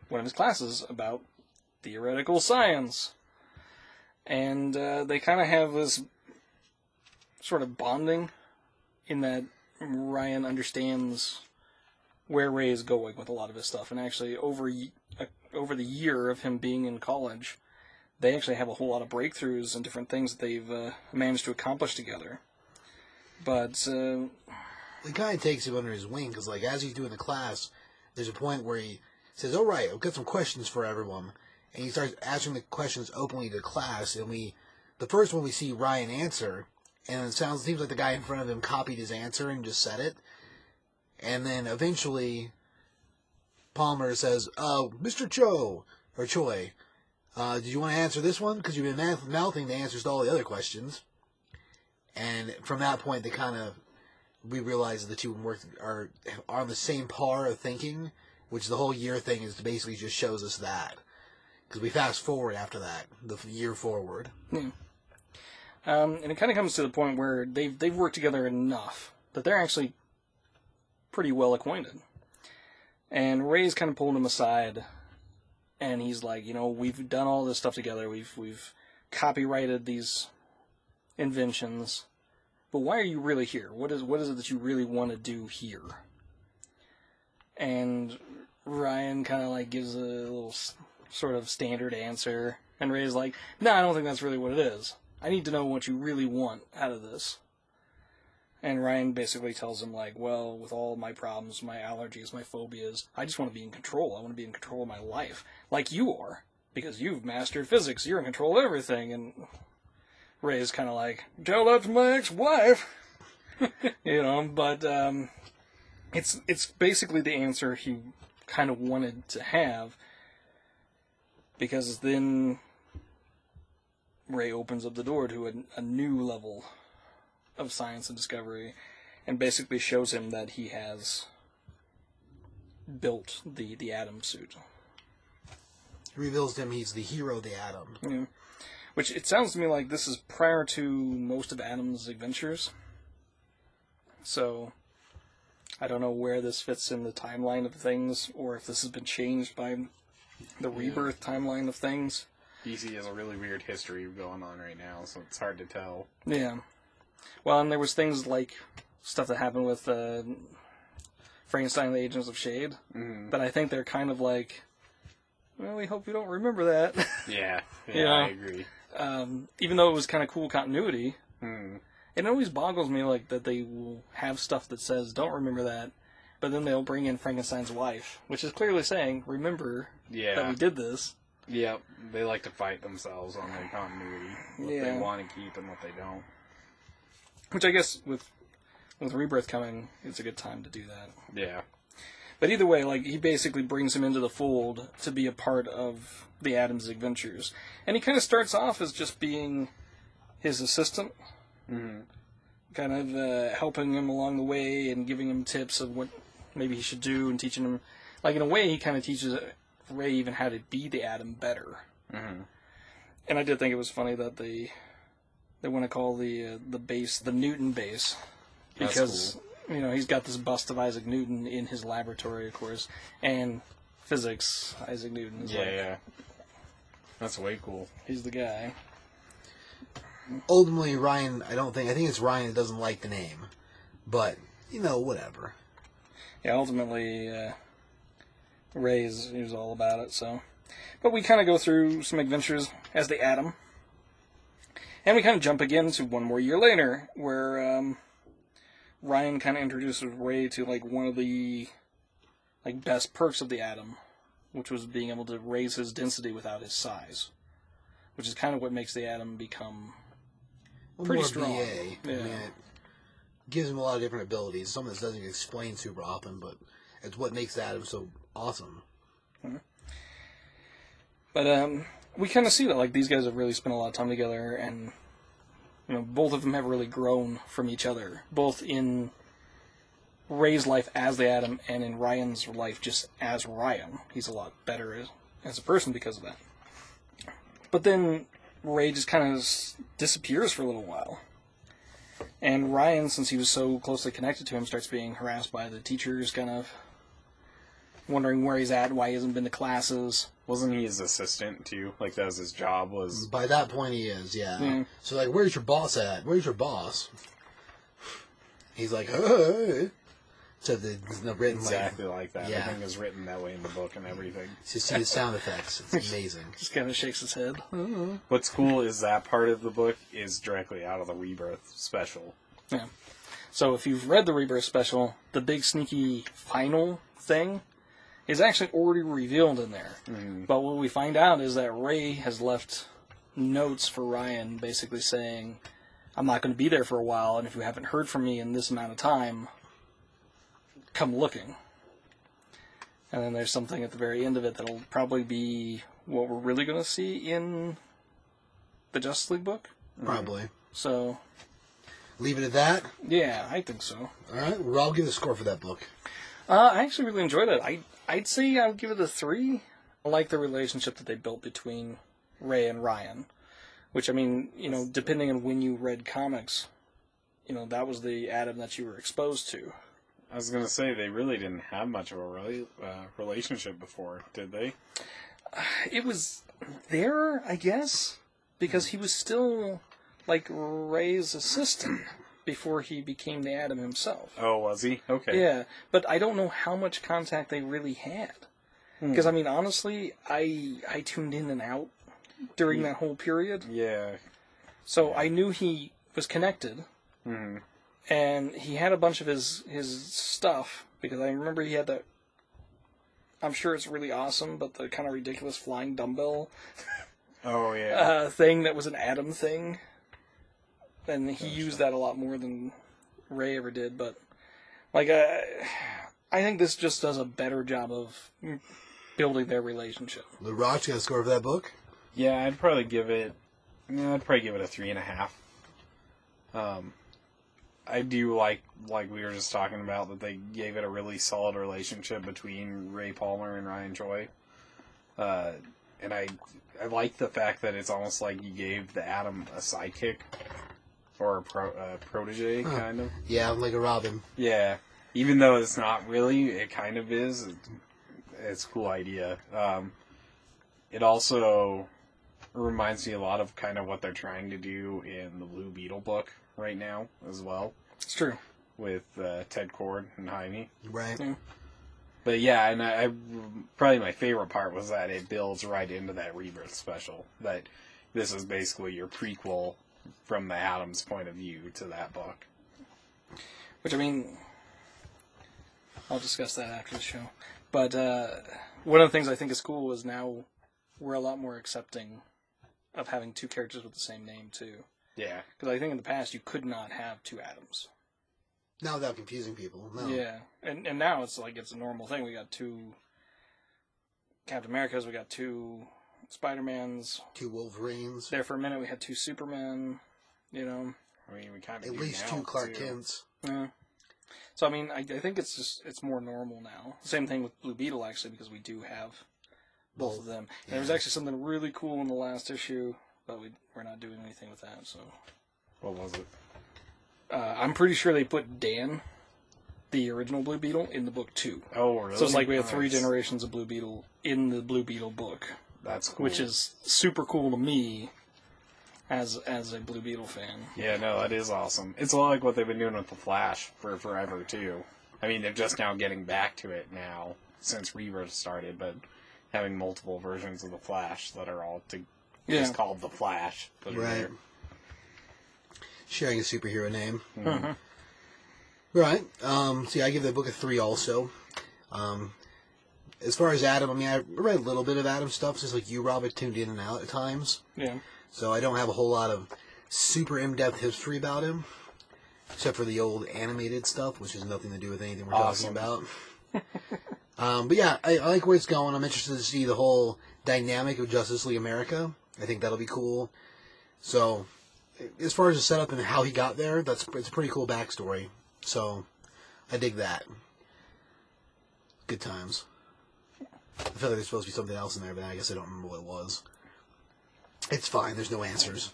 one of his classes about theoretical science. And uh, they kind of have this sort of bonding in that Ryan understands where Ray is going with a lot of his stuff. And actually, over, uh, over the year of him being in college, they actually have a whole lot of breakthroughs and different things that they've uh, managed to accomplish together. But uh, He kind of takes him under his wing because, like, as he's doing the class, there's a point where he says, "All right, I've got some questions for everyone," and he starts answering the questions openly to the class. And we, the first one we see Ryan answer, and it sounds seems like the guy in front of him copied his answer and just said it. And then eventually, Palmer says, "Uh, Mr. Cho or Choi, uh, did you want to answer this one? Because you've been mouth- mouthing the answers to all the other questions." And from that point, they kind of we realize that the two work are are on the same par of thinking, which the whole year thing is basically just shows us that because we fast forward after that, the year forward. Um, and it kind of comes to the point where they've they've worked together enough that they're actually pretty well acquainted. And Ray's kind of pulled him aside, and he's like, you know, we've done all this stuff together. We've we've copyrighted these inventions, but why are you really here? What is what is it that you really want to do here? And Ryan kind of like gives a little sort of standard answer, and Ray's like, "No, I don't think that's really what it is. I need to know what you really want out of this." And Ryan basically tells him like, "Well, with all my problems, my allergies, my phobias, I just want to be in control. I want to be in control of my life, like you are, because you've mastered physics. You're in control of everything." And Ray's kind of like, "Tell that to my ex-wife," [LAUGHS] you know. But um, it's it's basically the answer he kind of wanted to have because then Ray opens up the door to a, a new level of science and discovery and basically shows him that he has built the, the atom suit. reveals to him he's the hero of the atom. Yeah. Which it sounds to me like this is prior to most of Atom's adventures. So I don't know where this fits in the timeline of things or if this has been changed by the rebirth timeline of things. DC has a really weird history going on right now, so it's hard to tell. Yeah. Well, and there was things like stuff that happened with uh, Frankenstein and the Agents of S.H.A.D.E. Mhm. that I think they're kind of like, well, we hope you don't remember that. [LAUGHS] Yeah, yeah, Yeah. I agree. um, even though it was kind of cool continuity, Hmm. it always boggles me like that they will have stuff that says don't remember that, but then they'll bring in Frankenstein's wife, which is clearly saying remember yeah. that we did this. yep. They like to fight themselves on their continuity, what Yeah. they want to keep and what they don't. Which I guess with with rebirth coming, it's a good time to do that. Yeah, But either way, like he basically brings him into the fold to be a part of the Atoms adventures, and he kind of starts off as just being his assistant, Mhm. kind of uh, helping him along the way and giving him tips of what maybe he should do and teaching him. Like in a way, he kind of teaches Ray even how to be the Atom better. Mhm. And I did think it was funny that they they want to call the uh, the base the Newton base That's because you know he's got this bust of Isaac Newton in his laboratory, of course, and physics. Isaac Newton is yeah, like yeah. That's way cool. he's the guy. Ultimately, Ryan, I don't think, I think it's Ryan that doesn't like the name. But, you know, whatever. Yeah, ultimately, uh, Ray's he was all about it. So, but we kind of go through some adventures as the Atom, and we kind of jump again to one more year later, where um, Ryan kind of introduces Ray to like one of the like best perks of the Atom, which was being able to raise his density without his size, which is kind of what makes the Atom become Pretty more strong. BA. I Yeah. mean, it gives him a lot of different abilities. Some that doesn't explain super often, but it's what makes Atom so awesome. But um, we kind of see that like these guys have really spent a lot of time together, and you know both of them have really grown from each other, both in Ray's life as the Atom and in Ryan's life just as Ryan. He's a lot better as, as a person because of that. But then Ray just kind of disappears for a little while. And Ryan, since he was so closely connected to him, starts being harassed by the teachers, kind of wondering where he's at, why he hasn't been to classes. Wasn't he his assistant too? Like that was his job. Was By that point, he is, yeah. Yeah. So, like, where's your boss at? Where's your boss? He's like, hey. So the, the written exactly like, like that. yeah. Everything is written that way in the book and everything. to see the sound effects. It's [LAUGHS] amazing. Just kind of shakes his head. Uh-huh. What's cool is that part of the book is directly out of the Rebirth special. Yeah. So if you've read the Rebirth special, the big sneaky final thing is actually already revealed in there. Mm-hmm. But what we find out is that Ray has left notes for Ryan basically saying, I'm not going to be there for a while, and if you haven't heard from me in this amount of time, come looking. And then there's something at the very end of it that'll probably be what we're really going to see in the Justice League book. Mm-hmm. Probably. So, Leave it at that. yeah, I think so. All right. Well, I'll give a score for that book. Uh, I actually really enjoyed it. I I'd say I'd give it a three. I like the relationship that they built between Ray and Ryan, which I mean, you know, depending on when you read comics, you know, that was the Atom that you were exposed to. I was gonna say they really didn't have much of a really, uh, relationship before, did they? [SIGHS] It was there, I guess, because he was still like Ray's assistant before he became the Atom himself. Oh, was he? Okay. Yeah, but I don't know how much contact they really had. Because I mean, honestly, I I tuned in and out during that whole period, Yeah. so I knew he was connected, hmm and he had a bunch of his his stuff because I remember he had that. I'm sure it's really awesome, but the kind of ridiculous flying dumbbell [LAUGHS] Oh yeah. uh, thing that was an Atom thing, and he used that a lot more than Ray ever did. But like, uh, I think this just does a better job of building their relationship. The Rock's got a score for that book. Yeah, I'd probably give it. Yeah, I'd probably give it a three and a half. Um, I do like like we were just talking about that they gave it a really solid relationship between Ray Palmer and Ryan Choi. Uh, and I I like the fact that it's almost like you gave the Atom a sidekick or a pro, uh, protege kind of. Yeah, like a Robin. Yeah, even though it's not really, it kind of is. It, it's a cool idea. Um, it also reminds me a lot of kind of what they're trying to do in the Blue Beetle book right now as well It's true. with uh, Ted Kord and Jaime. Right. Yeah. But yeah, and I, I probably my favorite part was that it builds right into that rebirth special. That this is basically your prequel from the Atoms point of view to that book. Which I mean, I'll discuss that after the show. But uh, one of the things I think is cool is now we're a lot more accepting of having two characters with the same name too. Yeah, Because I think in the past you could not have two Atoms. Not without confusing people. No. Yeah, and and now it's like it's a normal thing. We got two Captain Americas. We got two Spider Mans. Two Wolverines. There for a minute, we had two Supermen. You know, I mean we kind of At least two Clark Kents. yeah. So I mean, I, I think it's just it's more normal now. Same thing with Blue Beetle actually, because we do have both of them. And there was actually something really cool in the last issue, but we we're not doing anything with that. So What was it? uh, I'm pretty sure they put Dan, the original Blue Beetle, in the book too. Oh, really? So it's like we have three Nice. generations of Blue Beetle in the Blue Beetle book, That's cool. which is super cool to me as as a Blue Beetle fan. yeah, no, that is awesome. It's a lot like what they've been doing with the Flash for forever too. I mean, they're just now getting back to it now since Rebirth started, but having multiple versions of the Flash that are all to, Yeah. just called the Flash. Right. there. Sharing a superhero name. Mhm. Right. Um, see, I give the book a three also. Um, as far as Atom, I mean, I read a little bit of Atom stuff, just like you, Rob, I tuned in and out at times. Yeah. So I don't have a whole lot of super in-depth history about him, except for the old animated stuff, which has nothing to do with anything we're Awesome. talking about. [LAUGHS] um, but yeah, I, I like where it's going. I'm interested to see the whole dynamic of Justice League America. I think that'll be cool. So, as far as the setup and how he got there, that's it's a pretty cool backstory. So, I dig that. Good times. I feel like there's supposed to be something else in there, but I guess I don't remember what it was. It's fine. There's no answers.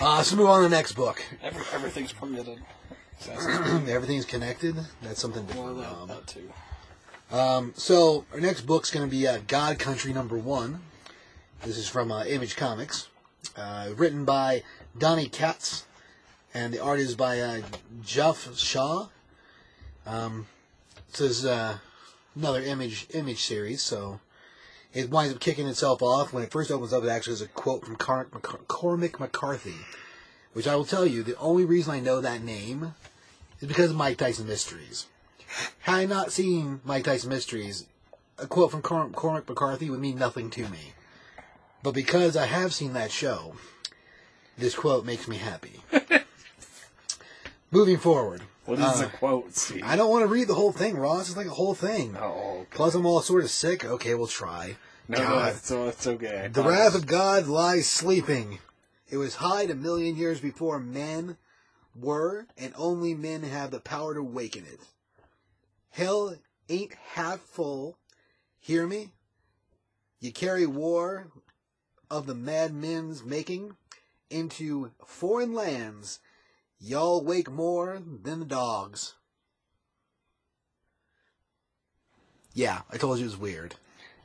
Uh, so move on to the next book. Every, everything's permitted. [CLEARS THROAT] Everything's connected. That's something Well, different. that, Um, that too. um, so our next book's going to be uh, God Country Number One. This is from uh, Image Comics, uh, written by Donny Cates, and the art is by uh, Geoff Shaw. Um, this is uh, another Image Image series, so it winds up kicking itself off. When it first opens up, it actually has a quote from Cormac McCarthy, which I will tell you, the only reason I know that name is because of Mike Tyson Mysteries. Had I not seen Mike Tyson Mysteries, a quote from Cor- Cormac McCarthy would mean nothing to me. But because I have seen that show, this quote makes me happy. [LAUGHS] Moving forward. What is the oh. quote, Steve? I don't want to read the whole thing, Ross. It's like a whole thing. Oh, okay. Plus, I'm all sort of sick. Okay, we'll try. no, no, God. it's, it's okay. I The wrath of God lies sleeping. It was hid a million years before men were, and only men have the power to waken it. Hell ain't half full. Hear me? You carry war of the madmen's making into foreign lands. Y'all wake more than the dogs. Yeah, I told you it was weird.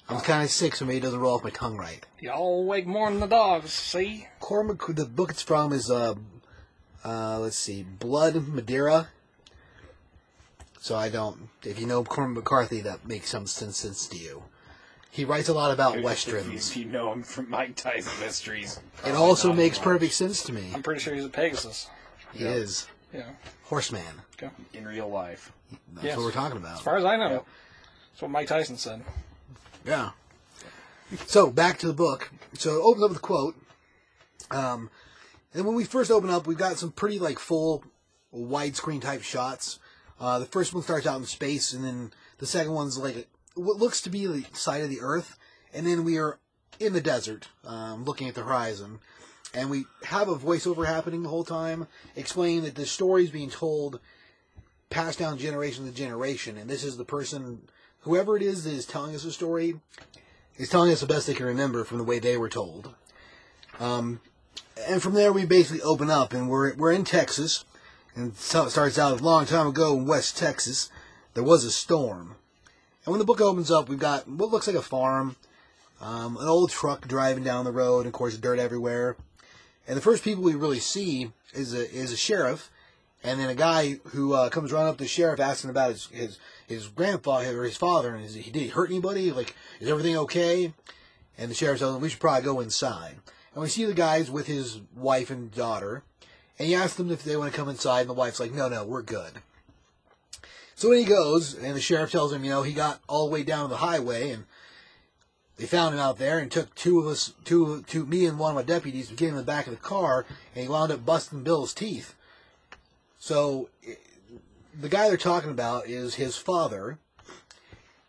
I'm kind of sick, so maybe it doesn't roll off my tongue right. Y'all wake more than the dogs, see? Cormac, the book it's from is, uh, uh, let's see, Blood Meridian. So I don't, if you know Cormac McCarthy, that makes some sense, to you. He writes a lot about If westerns. you know him from Mike Tyson Mysteries. It also makes much. perfect sense to me. I'm pretty sure he's a Pegasus. He is. Yeah. Horseman. Okay. In real life. That's Yes. what we're talking about. As far as I know, Yep. that's what Mike Tyson said. Yeah. So back to the book. So it opens up with a quote. Um, and when we first open up, we've got some pretty like full widescreen type shots. Uh, the first one starts out in space, and then the second one's like what looks to be the side of the Earth, and then we are in the desert, um, looking at the horizon, and we have a voiceover happening the whole time, explaining that the story is being told, passed down generation to generation, and this is the person, whoever it is that is telling us the story, is telling us the best they can remember from the way they were told. Um, and from there, we basically open up, and we're we're in Texas, and so it starts out a long time ago in West Texas. There was a storm, and when the book opens up, we've got what looks like a farm, um, an old truck driving down the road, of course, dirt everywhere. And the first people we really see is a is a sheriff, and then a guy who uh, comes running up to the sheriff asking about his his his grandfather or his father, and is he, did he hurt anybody? Like, is everything okay? And the sheriff tells him we should probably go inside. And we see the guys with his wife and daughter, and he asks them if they want to come inside, and the wife's like, no, no, we're good. So when he goes, and the sheriff tells him, you know, he got all the way down the highway, and they found him out there, and took two of us, two, two, me and one of my deputies, get him in the back of the car, and he wound up busting Bill's teeth. So the guy they're talking about is his father,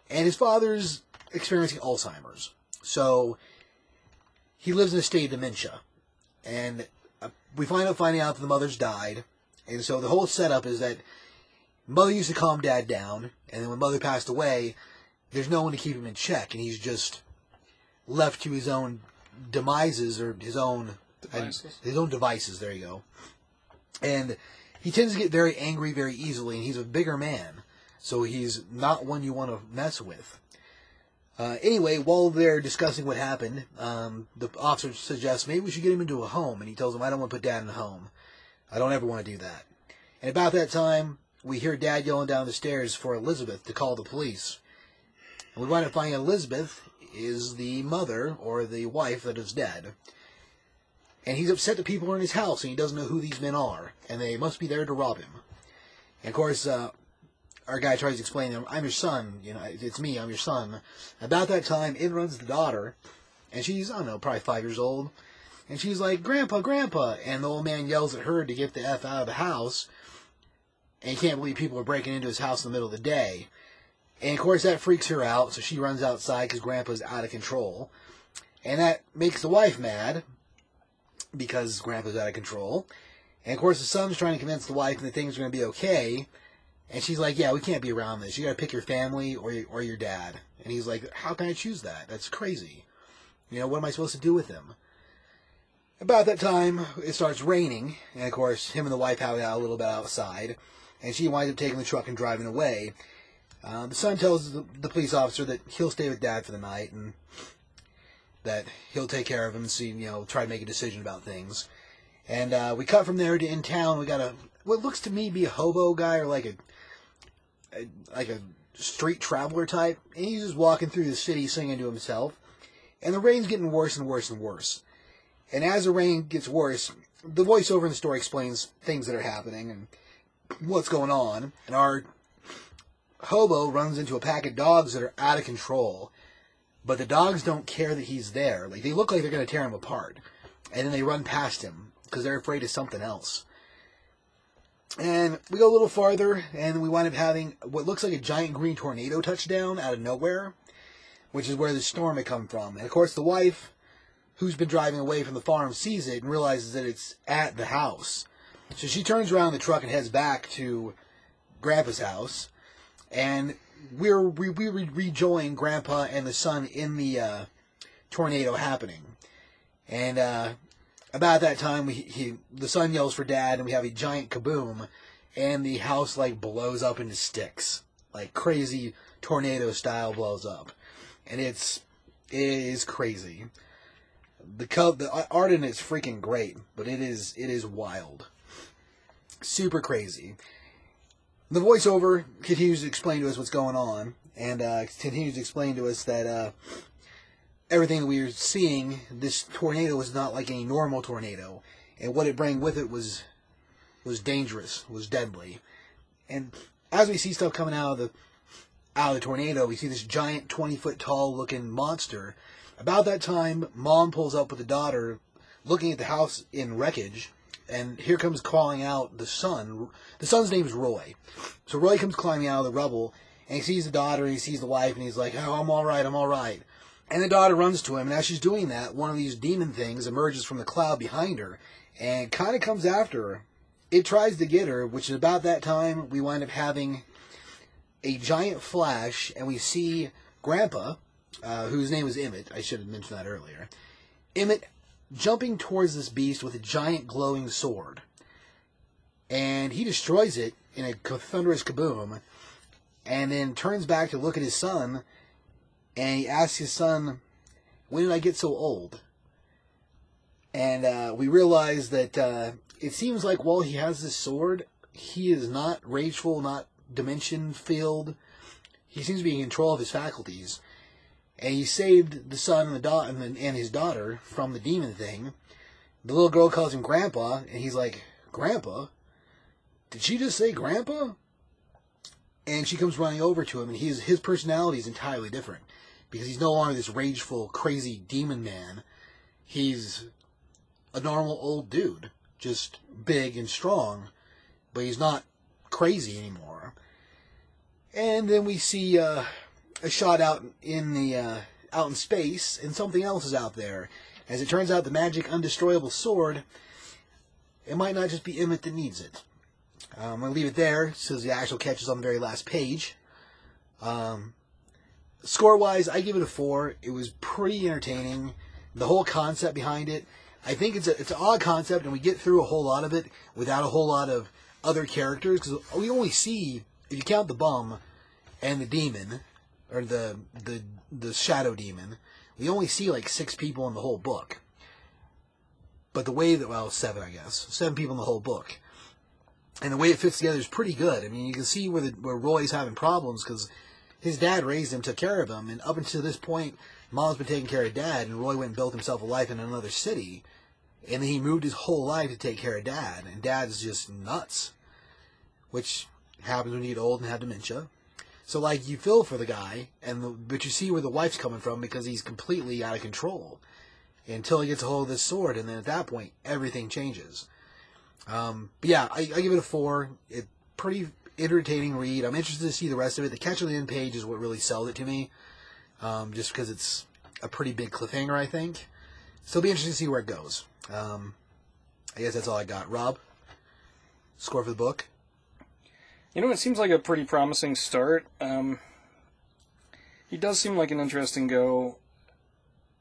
and his father's experiencing Alzheimer's. So he lives in a state of dementia, and uh, we find out finding out that the mother's died, and so the whole setup is that mother used to calm dad down, and then when mother passed away, there's no one to keep him in check, and he's just left to his own demises or his own Devices. his own devices. There you go. And he tends to get very angry very easily, and he's a bigger man, so he's not one you want to mess with. Uh, anyway, while they're discussing what happened, um, the officer suggests maybe we should get him into a home, and he tells him, "I don't want to put Dad in a home. I don't ever want to do that." And about that time, we hear Dad yelling down the stairs for Elizabeth to call the police. And we wind up finding Elizabeth is the mother or the wife that is dead. And he's upset that people are in his house and he doesn't know who these men are, and they must be there to rob him. And of course, uh, our guy tries to explain to him, I'm your son, you know, it's me, I'm your son. About that time, in runs the daughter, and she's, I don't know, probably five years old. And she's like, Grandpa, Grandpa. And the old man yells at her to get the F out of the house. And he can't believe people are breaking into his house in the middle of the day. And of course, that freaks her out, so she runs outside because Grandpa's out of control. And that makes the wife mad because Grandpa's out of control. And of course, the son's trying to convince the wife that things are going to be okay. And she's like, "Yeah, we can't be around this. You got to pick your family or your, or your dad." And he's like, "How can I choose that? That's crazy. You know, what am I supposed to do with him?" About that time, it starts raining, and of course, him and the wife have it out a little bit outside, and she winds up taking the truck and driving away. Uh, the son tells the, the police officer that he'll stay with dad for the night and that he'll take care of him and see, you know, try to make a decision about things. And uh, we cut from there to in town. We got a what looks to me be a hobo guy or like a, a like a street traveler type. And he's just walking through the city singing to himself. And the rain's getting worse and worse and worse. And as the rain gets worse, the voiceover in the story explains things that are happening and what's going on. And our hobo runs into a pack of dogs that are out of control. But the dogs don't care that he's there. Like they look like they're going to tear him apart. And then they run past him because they're afraid of something else. And we go a little farther, and we wind up having what looks like a giant green tornado touchdown out of nowhere, which is where the storm had come from. And of course, the wife, who's been driving away from the farm, sees it and realizes that it's at the house. So she turns around the truck and heads back to Grandpa's house, and we're we, we re- rejoin Grandpa and the son in the uh, tornado happening. And uh, about that time, we, he, the son yells for dad, and we have a giant kaboom, and the house like blows up into sticks, like crazy tornado style blows up, and it's it is crazy. The co- the art in it's freaking great, but it is it is wild, super crazy. The voiceover continues to explain to us what's going on, and uh, continues to explain to us that uh, everything that we were seeing, this tornado was not like any normal tornado, and what it brought with it was was dangerous, was deadly. And as we see stuff coming out of the out of the tornado, we see this giant twenty foot tall looking monster. About that time, mom pulls up with the daughter, looking at the house in wreckage, and here comes calling out the son. The son's name is Roy. So Roy comes climbing out of the rubble, and he sees the daughter, and he sees the wife, and he's like, "Oh, I'm all right, I'm all right." And the daughter runs to him, and as she's doing that, one of these demon things emerges from the cloud behind her, and kind of comes after her. It tries to get her, which is about that time we wind up having a giant flash, and we see Grandpa, uh, whose name is Emmett. I should have mentioned that earlier. Emmett jumping towards this beast with a giant glowing sword, and he destroys it in a thunderous kaboom, and then turns back to look at his son, and he asks his son, "When did I get so old?" And uh, we realize that uh, it seems like while he has this sword, he is not rageful, not dimension filled. He seems to be in control of his faculties. And he saved the son and the da- and, and his daughter from the demon thing. The little girl calls him Grandpa, and he's like, Grandpa? Did she just say Grandpa? And she comes running over to him, and his his personality is entirely different because he's no longer this rageful, crazy demon man. He's a normal old dude, just big and strong, but he's not crazy anymore. And then we see uh, a shot out in the uh, out in space, and something else is out there. As it turns out, the magic undestroyable sword. It might not just be Emmett that needs it. Um, I'm gonna leave it there, so the actual catch is on the very last page. Um, score wise, I give it a four. It was pretty entertaining. The whole concept behind it, I think it's a it's an odd concept, and we get through a whole lot of it without a whole lot of other characters because we only see if you count the bum and the demon or the the the shadow demon, we only see like six people in the whole book. But the way that well, seven I guess, seven people in the whole book, and the way it fits together is pretty good. I mean, you can see where the, where Roy's having problems because his dad raised him, took care of him, and up until this point, mom's been taking care of dad, and Roy went and built himself a life in another city, and then he moved his whole life to take care of dad, and dad's just nuts, which happens when you get old and have dementia. So like you feel for the guy, and the, but you see where the wife's coming from because he's completely out of control until he gets a hold of this sword, and then at that point everything changes. Um, but yeah, I, I give it a four. It pretty entertaining read. I'm interested to see the rest of it. The catch on the end page is what really sold it to me, um, just because it's a pretty big cliffhanger. I think. So it'll be interesting to see where it goes. Um, I guess that's all I got. Rob, score for the book. You know, it seems like a pretty promising start. Um, he does seem like an interesting go.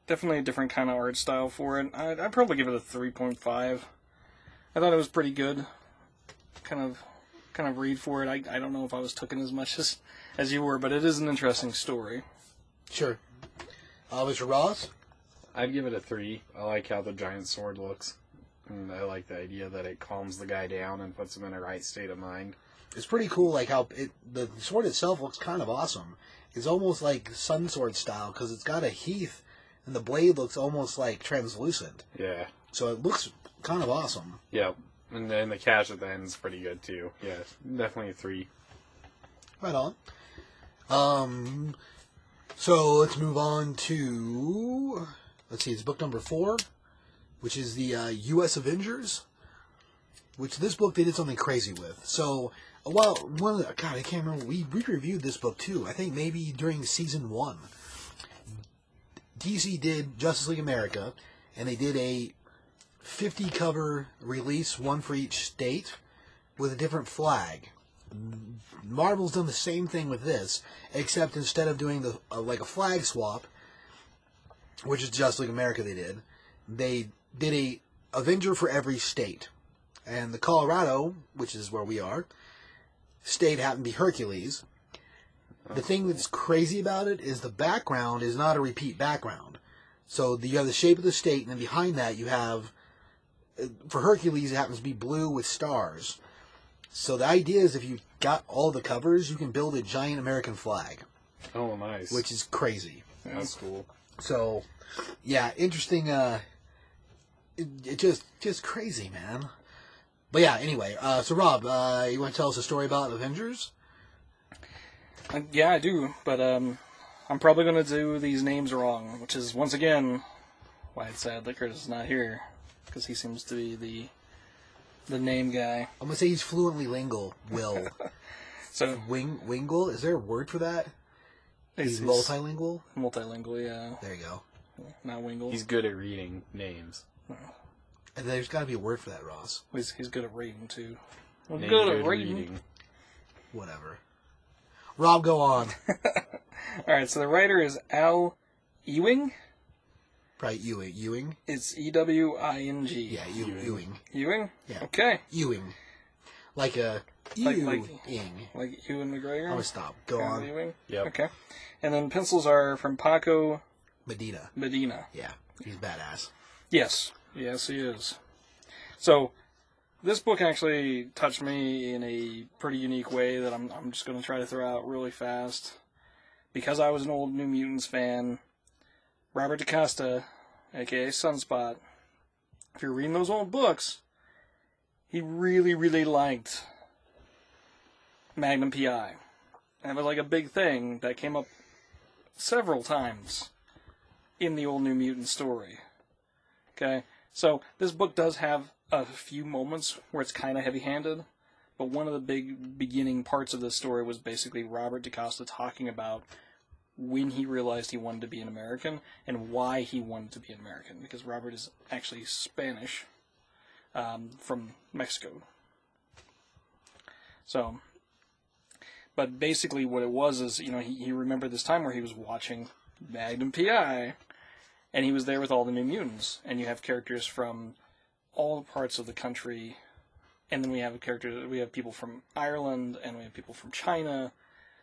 Definitely a different kind of art style for it. I'd, I'd probably give it a 3.5. I thought it was pretty good. Kind of, kind of read for it. I, I don't know if I was taken as much [LAUGHS] as as you were, but it is an interesting story. Sure. Uh, Mr. Ross. I'd give it a three. I like how the giant sword looks. And I like the idea that it calms the guy down and puts him in a right state of mind. It's pretty cool, like how it, the sword itself looks kind of awesome. It's almost like Sun Sword style because it's got a heath, and the blade looks almost like translucent. Yeah. So it looks kind of awesome. Yep. And then the catch at the end is pretty good too. Yeah, definitely a three. Right on. Um, so let's move on to let's see, it's book number four, which is the uh, U.S. Avengers. Which this book they did something crazy with. So while, one of the, God, I can't remember. We we reviewed this book too. I think maybe during season one. DC did Justice League America, and they did a 50 cover release, one for each state, with a different flag. Marvel's done the same thing with this, except instead of doing the uh, like a flag swap, which is just like America. They did. They did a Avenger for every state, and the Colorado, which is where we are, state happened to be Hercules. The thing that's crazy about it is the background is not a repeat background. So the, you have the shape of the state, and then behind that you have, uh, for Hercules, it happens to be blue with stars. So the idea is if you got all the covers, you can build a giant American flag, Oh, nice. which is crazy. That's cool. So, yeah, interesting. Uh, it, it just just crazy, man. But yeah, anyway. Uh, so Rob, uh, you want to tell us a story about Avengers? Uh, yeah, I do, but um, I'm probably going to do these names wrong, which is once again why it's sad that Curtis is not here because he seems to be the the name guy. I'm gonna say he's fluently lingual. Will [LAUGHS] So wing wingle? Is there a word for that? He's, he's, multilingual. multilingual, yeah, There you go. not wingle. He's good at reading names. And there's got to be a word for that, Ross. He's, he's good at reading too. Name good good at reading. reading. Whatever. Rob, go on. [LAUGHS] All right, so the writer is Al Ewing. Right, Ewing. Ewing. It's E W I N G. Yeah, Ew- Ewing. Ewing. Ewing. Yeah. Okay. Ewing. Like a Like- Ewing. like- Like Ewan McGregor. I'm gonna stop. Go Kind of on. Ewing. Yep. Okay. And then pencils are from Paco Medina. Medina. Yeah, he's badass. Yes. Yes, he is. So, this book actually touched me in a pretty unique way that I'm, I'm just going to try to throw out really fast. Because I was an old New Mutants fan, Robert DaCosta, aka Sunspot, if you're reading those old books, he really, really liked Magnum PI. And it was like a big thing that came up several times in the old New Mutant story. Okay, so this book does have a few moments where it's kind of heavy-handed, but one of the big beginning parts of this story was basically Robert DaCosta talking about when he realized he wanted to be an American and why he wanted to be an American, because Robert is actually Spanish um, from Mexico. So, but basically what it was is, you know, he, he remembered this time where he was watching Magnum PI, and he was there with all the New Mutants, and you have characters from all parts of the country, and then we have a character, we have people from Ireland, and we have people from China,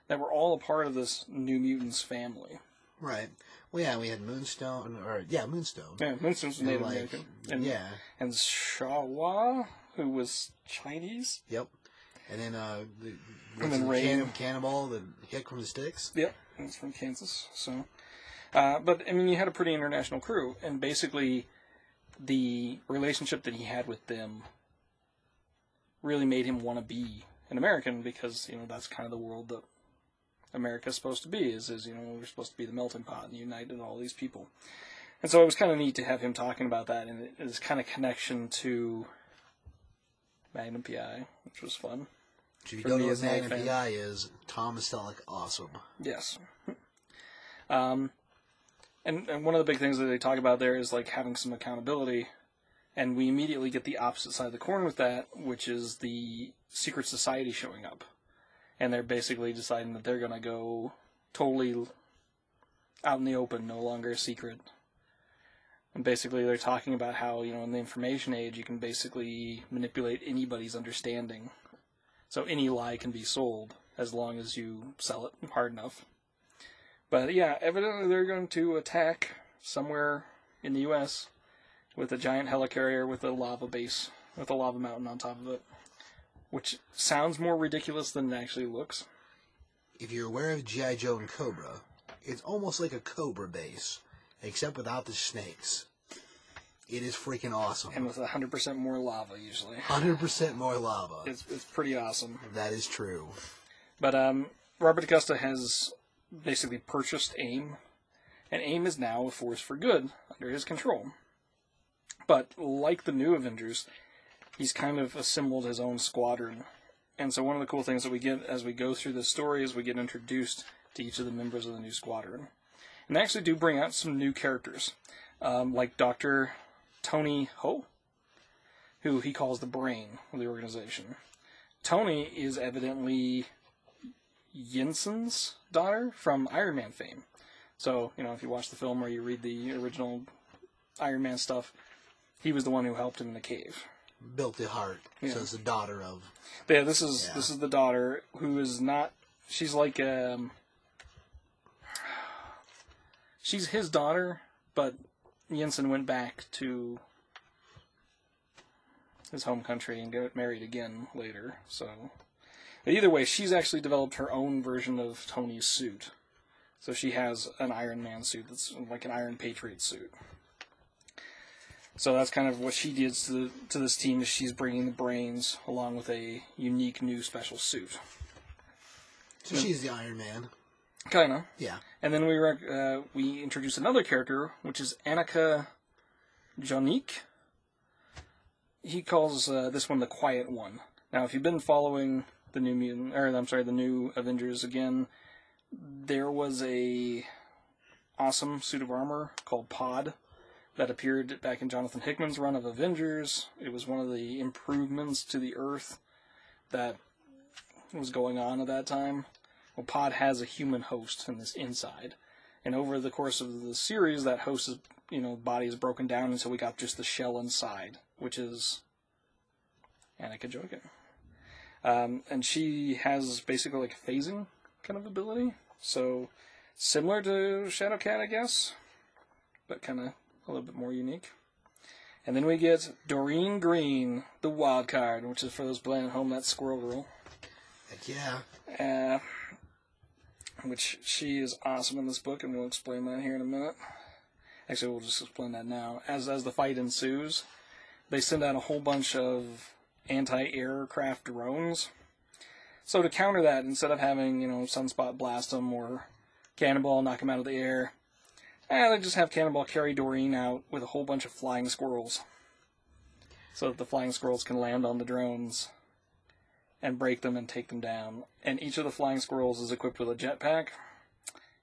that were all a part of this New Mutants family. Right. Well, yeah, we had Moonstone, or yeah, Moonstone. Yeah, Moonstone's And, Native like, American, and yeah. and Shawa, who was Chinese. Yep. And then uh, the, And then it, Cannonball, the hick from the sticks. Yep, he's from Kansas. So, uh, but I mean, you had a pretty international crew, and basically, the relationship that he had with them really made him want to be an American because you know that's kind of the world that America's supposed to be. Is is you know we're supposed to be the melting pot and united all these people, and so it was kind of neat to have him talking about that and his kind of connection to Magnum PI, which was fun. If you don't know what as an old Magnum. PI is, Thomas Selleck, awesome. Yes. [LAUGHS] Um, and, and one of the big things that they talk about there is like having some accountability. And we immediately get the opposite side of the coin with that, which is the secret society showing up. And they're basically deciding that they're going to go totally out in the open, no longer a secret. And basically, they're talking about how, you know, in the information age, you can basically manipulate anybody's understanding. So any lie can be sold as long as you sell it hard enough. But yeah, evidently they're going to attack somewhere in the U.S. with a giant helicarrier with a lava base, with a lava mountain on top of it. Which sounds more ridiculous than it actually looks. If you're aware of G.I. Joe and Cobra, it's almost like a Cobra base, except without the snakes. It is freaking awesome. And with 100% more lava, usually. 100% more lava. It's, it's pretty awesome. That is true. But um, Roberto DaCosta has basically purchased AIM, and AIM is now a force for good under his control. But like the new Avengers, he's kind of assembled his own squadron. And so one of the cool things that we get as we go through this story is we get introduced to each of the members of the new squadron. And they actually do bring out some new characters, um, like Dr. Toni Ho, who he calls the brain of the organization. Tony is evidently Yinsen's daughter from Iron Man fame. So you know, if you watch the film or you read the original Iron Man stuff, he was the one who helped him in the cave. Built the heart. Yeah. So it's the daughter of. But yeah, this is Yeah. this is the daughter who is not. She's like um. She's his daughter, but Jensen went back to his home country and got married again later. So, but either way, she's actually developed her own version of Tony's suit. So she has an Iron Man suit that's like an Iron Patriot suit. So that's kind of what she did to the, to this team. Is she's bringing the brains along with a unique new special suit. So she's the Iron Man. Kind of. Yeah. And then we rec- uh, we introduce another character, which is Annika Jonik. He calls uh, this one the Quiet One. Now, if you've been following the new mutant, or I'm sorry, the new Avengers again, there was a awesome suit of armor called Pod that appeared back in Jonathan Hickman's run of Avengers. It was one of the improvements to the Earth that was going on at that time. Well, Pod has a human host in this inside, and over the course of the series, that host is, you know, body is broken down until we got just the shell inside, which is Annika Jokin. Um, and she has basically like a phasing kind of ability, so similar to Shadowcat, I guess, but kind of a little bit more unique. And then we get Doreen Green, the wild card, which is for those playing at home, that's Squirrel Girl Heck yeah. uh, which she is awesome in this book, and we'll explain that here in a minute. Actually, we'll just explain that now. As as the fight ensues, they send out a whole bunch of anti-aircraft drones. So to counter that, instead of having you know Sunspot blast them or Cannonball knock them out of the air, eh, they just have Cannonball carry Doreen out with a whole bunch of flying squirrels, so that the flying squirrels can land on the drones and break them and take them down. And each of the flying squirrels is equipped with a jetpack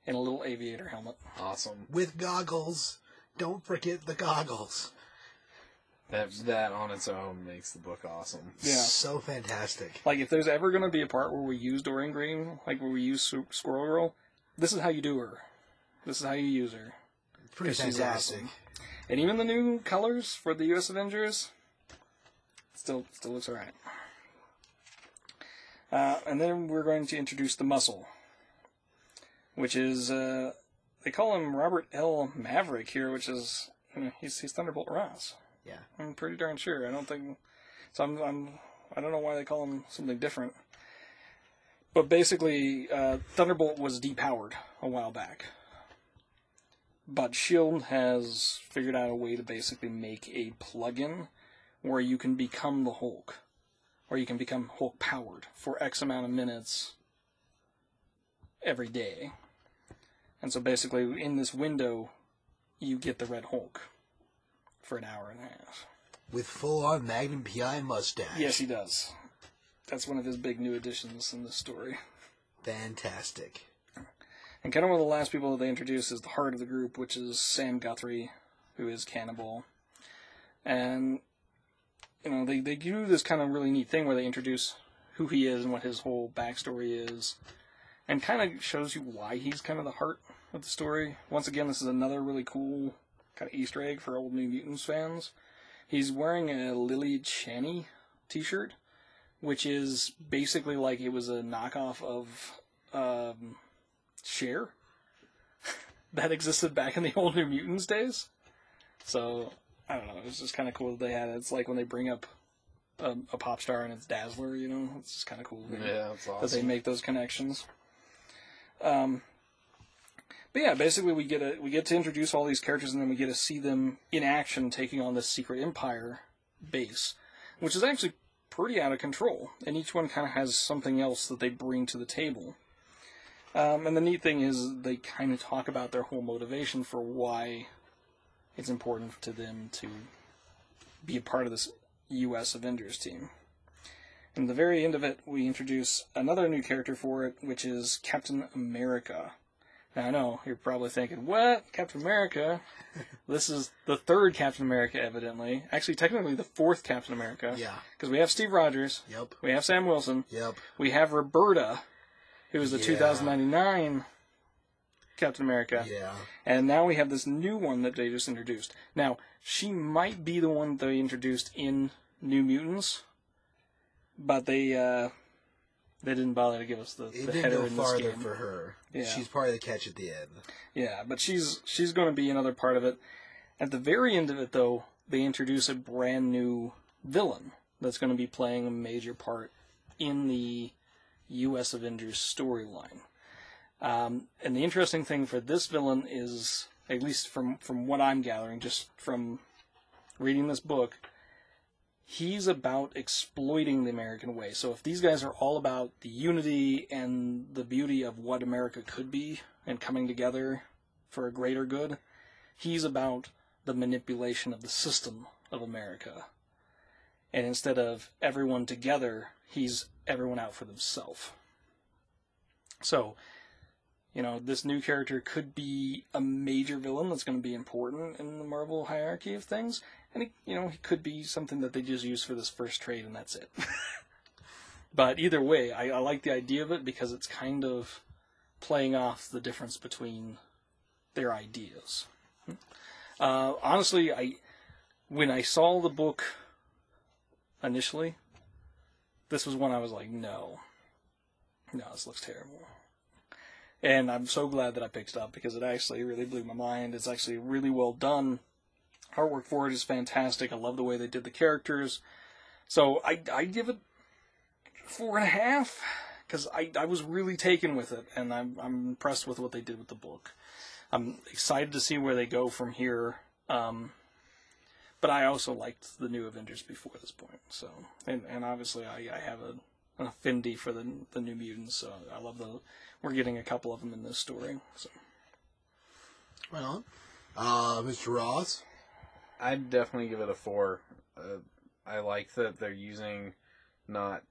and a little aviator helmet. Awesome. With goggles. Don't forget the goggles. That that on its own makes the book awesome. Yeah. So fantastic. Like if there's ever going to be a part where we use Doreen Green, like where we use Squirrel Girl, this is how you do her. This is how you use her. Pretty fantastic. awesome. And even the new colors for the U.S. Avengers still still looks alright. Uh, and then we're going to introduce the Muscle, which is uh, they call him Robert L. Maverick here, which is you know, he's he's Thunderbolt Ross. Yeah. I'm pretty darn sure. I don't think so. I'm, I'm I don't know why they call him something different. But basically, uh, Thunderbolt was depowered a while back. But Shield has figured out a way to basically make a plugin where you can become the Hulk, or you can become Hulk powered for X amount of minutes every day. And so basically, in this window, you get the Red Hulk for an hour and a half. With full on Magnum PI mustache. Yes, he does. That's one of his big new additions in this story. Fantastic. And kind of one of the last people that they introduce is the heart of the group, which is Sam Guthrie, who is Cannonball. And, you know, they, they do this kind of really neat thing where they introduce who he is and what his whole backstory is, and kind of shows you why he's kind of the heart of the story. Once again, this is another really cool kind of Easter egg for old New Mutants fans. He's wearing a Lila Cheney t shirt, which is basically like it was a knockoff of um, Cher [LAUGHS] that existed back in the old New Mutants days. So I don't know. It's just kind of cool that they had it. It's like when they bring up a, a pop star and it's Dazzler. You know, it's just kind of cool that, Yeah, that's that they make those connections. Um, but yeah, basically we get a we get to introduce all these characters and then we get to see them in action taking on this secret empire base, which is actually pretty out of control. And each one kind of has something else that they bring to the table. Um, and the neat thing is they kind of talk about their whole motivation for why it's important to them to be a part of this U.S. Avengers team. And at the very end of it, we introduce another new character for it, which is Captain America. I know you're probably thinking, what? Captain America? [LAUGHS] this is the third Captain America, evidently. Actually, technically, the fourth Captain America. Yeah. Because we have Steve Rogers, Yep. we have Sam Wilson, Yep. we have Roberta, who is the Yeah. 2099 Captain America. Yeah. And now we have this new one that they just introduced. Now, she might be the one they introduced in New Mutants, but they uh, they didn't bother to give us the, It the didn't header go farther game. for her. Yeah. She's part of the catch at the end. Yeah, but she's she's going to be another part of it. At the very end of it, though, they introduce a brand new villain that's going to be playing a major part in the U.S. Avengers storyline. Um, and the interesting thing for this villain is, at least from from what I'm gathering, just from reading this book, he's about exploiting the American way. So if these guys are all about the unity and the beauty of what America could be and coming together for a greater good, he's about the manipulation of the system of America. And instead of everyone together, he's everyone out for themselves. So, you know, this new character could be a major villain that's going to be important in the Marvel hierarchy of things, and he, you know, he could be something that they just use for this first trade and that's it. [LAUGHS] but either way, I, I like the idea of it because it's kind of playing off the difference between their ideas. Uh, honestly, I when I saw the book initially, this was when I was like, no, no, this looks terrible. And I'm so glad that I picked it up because it actually really blew my mind. It's actually really well done. Artwork for it is fantastic. I love the way they did the characters. So I I give it four and a half because I, I was really taken with it and I'm I'm impressed with what they did with the book. I'm excited to see where they go from here. Um, but I also liked the new Avengers before this point. So and and obviously I, I have a, an affinity for the the New Mutants. So I love the we're getting a couple of them in this story. So on. Uh, Mr. Ross. I'd definitely give it a four. Uh, I like that they're using not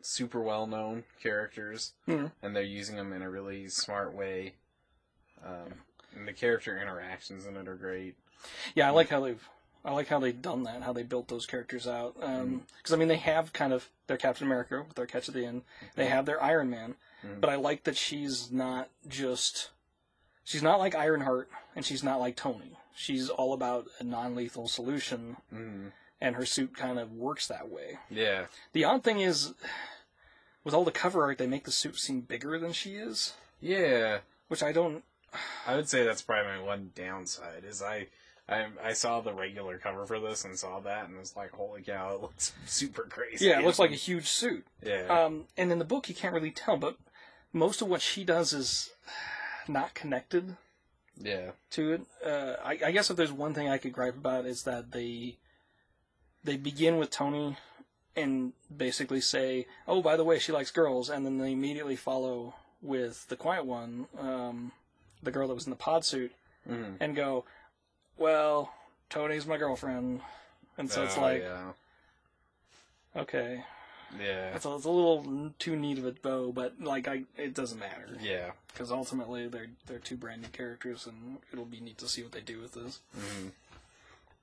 super well known characters, Mhm. and they're using them in a really smart way. Um, and the character interactions in it are great. Yeah, I like how they've I like how they've done that, how they built those characters out. Because I mean, they have kind of their Captain America with their catch at the end. They have their Iron Man, but I like that she's not just she's not like Ironheart, and she's not like Tony. She's all about a non-lethal solution, Mm. and her suit kind of works that way. Yeah, The odd thing is, with all the cover art, they make the suit seem bigger than she is, yeah. which I don't. I would say that's probably my one downside. Is I, I, I saw the regular cover for this and saw that and was like, holy cow, it looks [LAUGHS] super crazy. Yeah, it looks like a huge suit. yeah. Um, and in the book, you can't really tell, but most of what she does is [SIGHS] not connected yeah. to it. Uh, I, I guess if there's one thing I could gripe about is that they they begin with Toni and basically say, "Oh, by the way, she likes girls," and then they immediately follow with the quiet one, um, the girl that was in the pod suit, Mhm. and go, "Well, Toni's my girlfriend," and so it's Oh, like, yeah. okay, Yeah. it's a, it's a little too neat of a bow, but like I, it doesn't matter. Yeah. because ultimately they're they're two brand new characters, and it'll be neat to see what they do with this.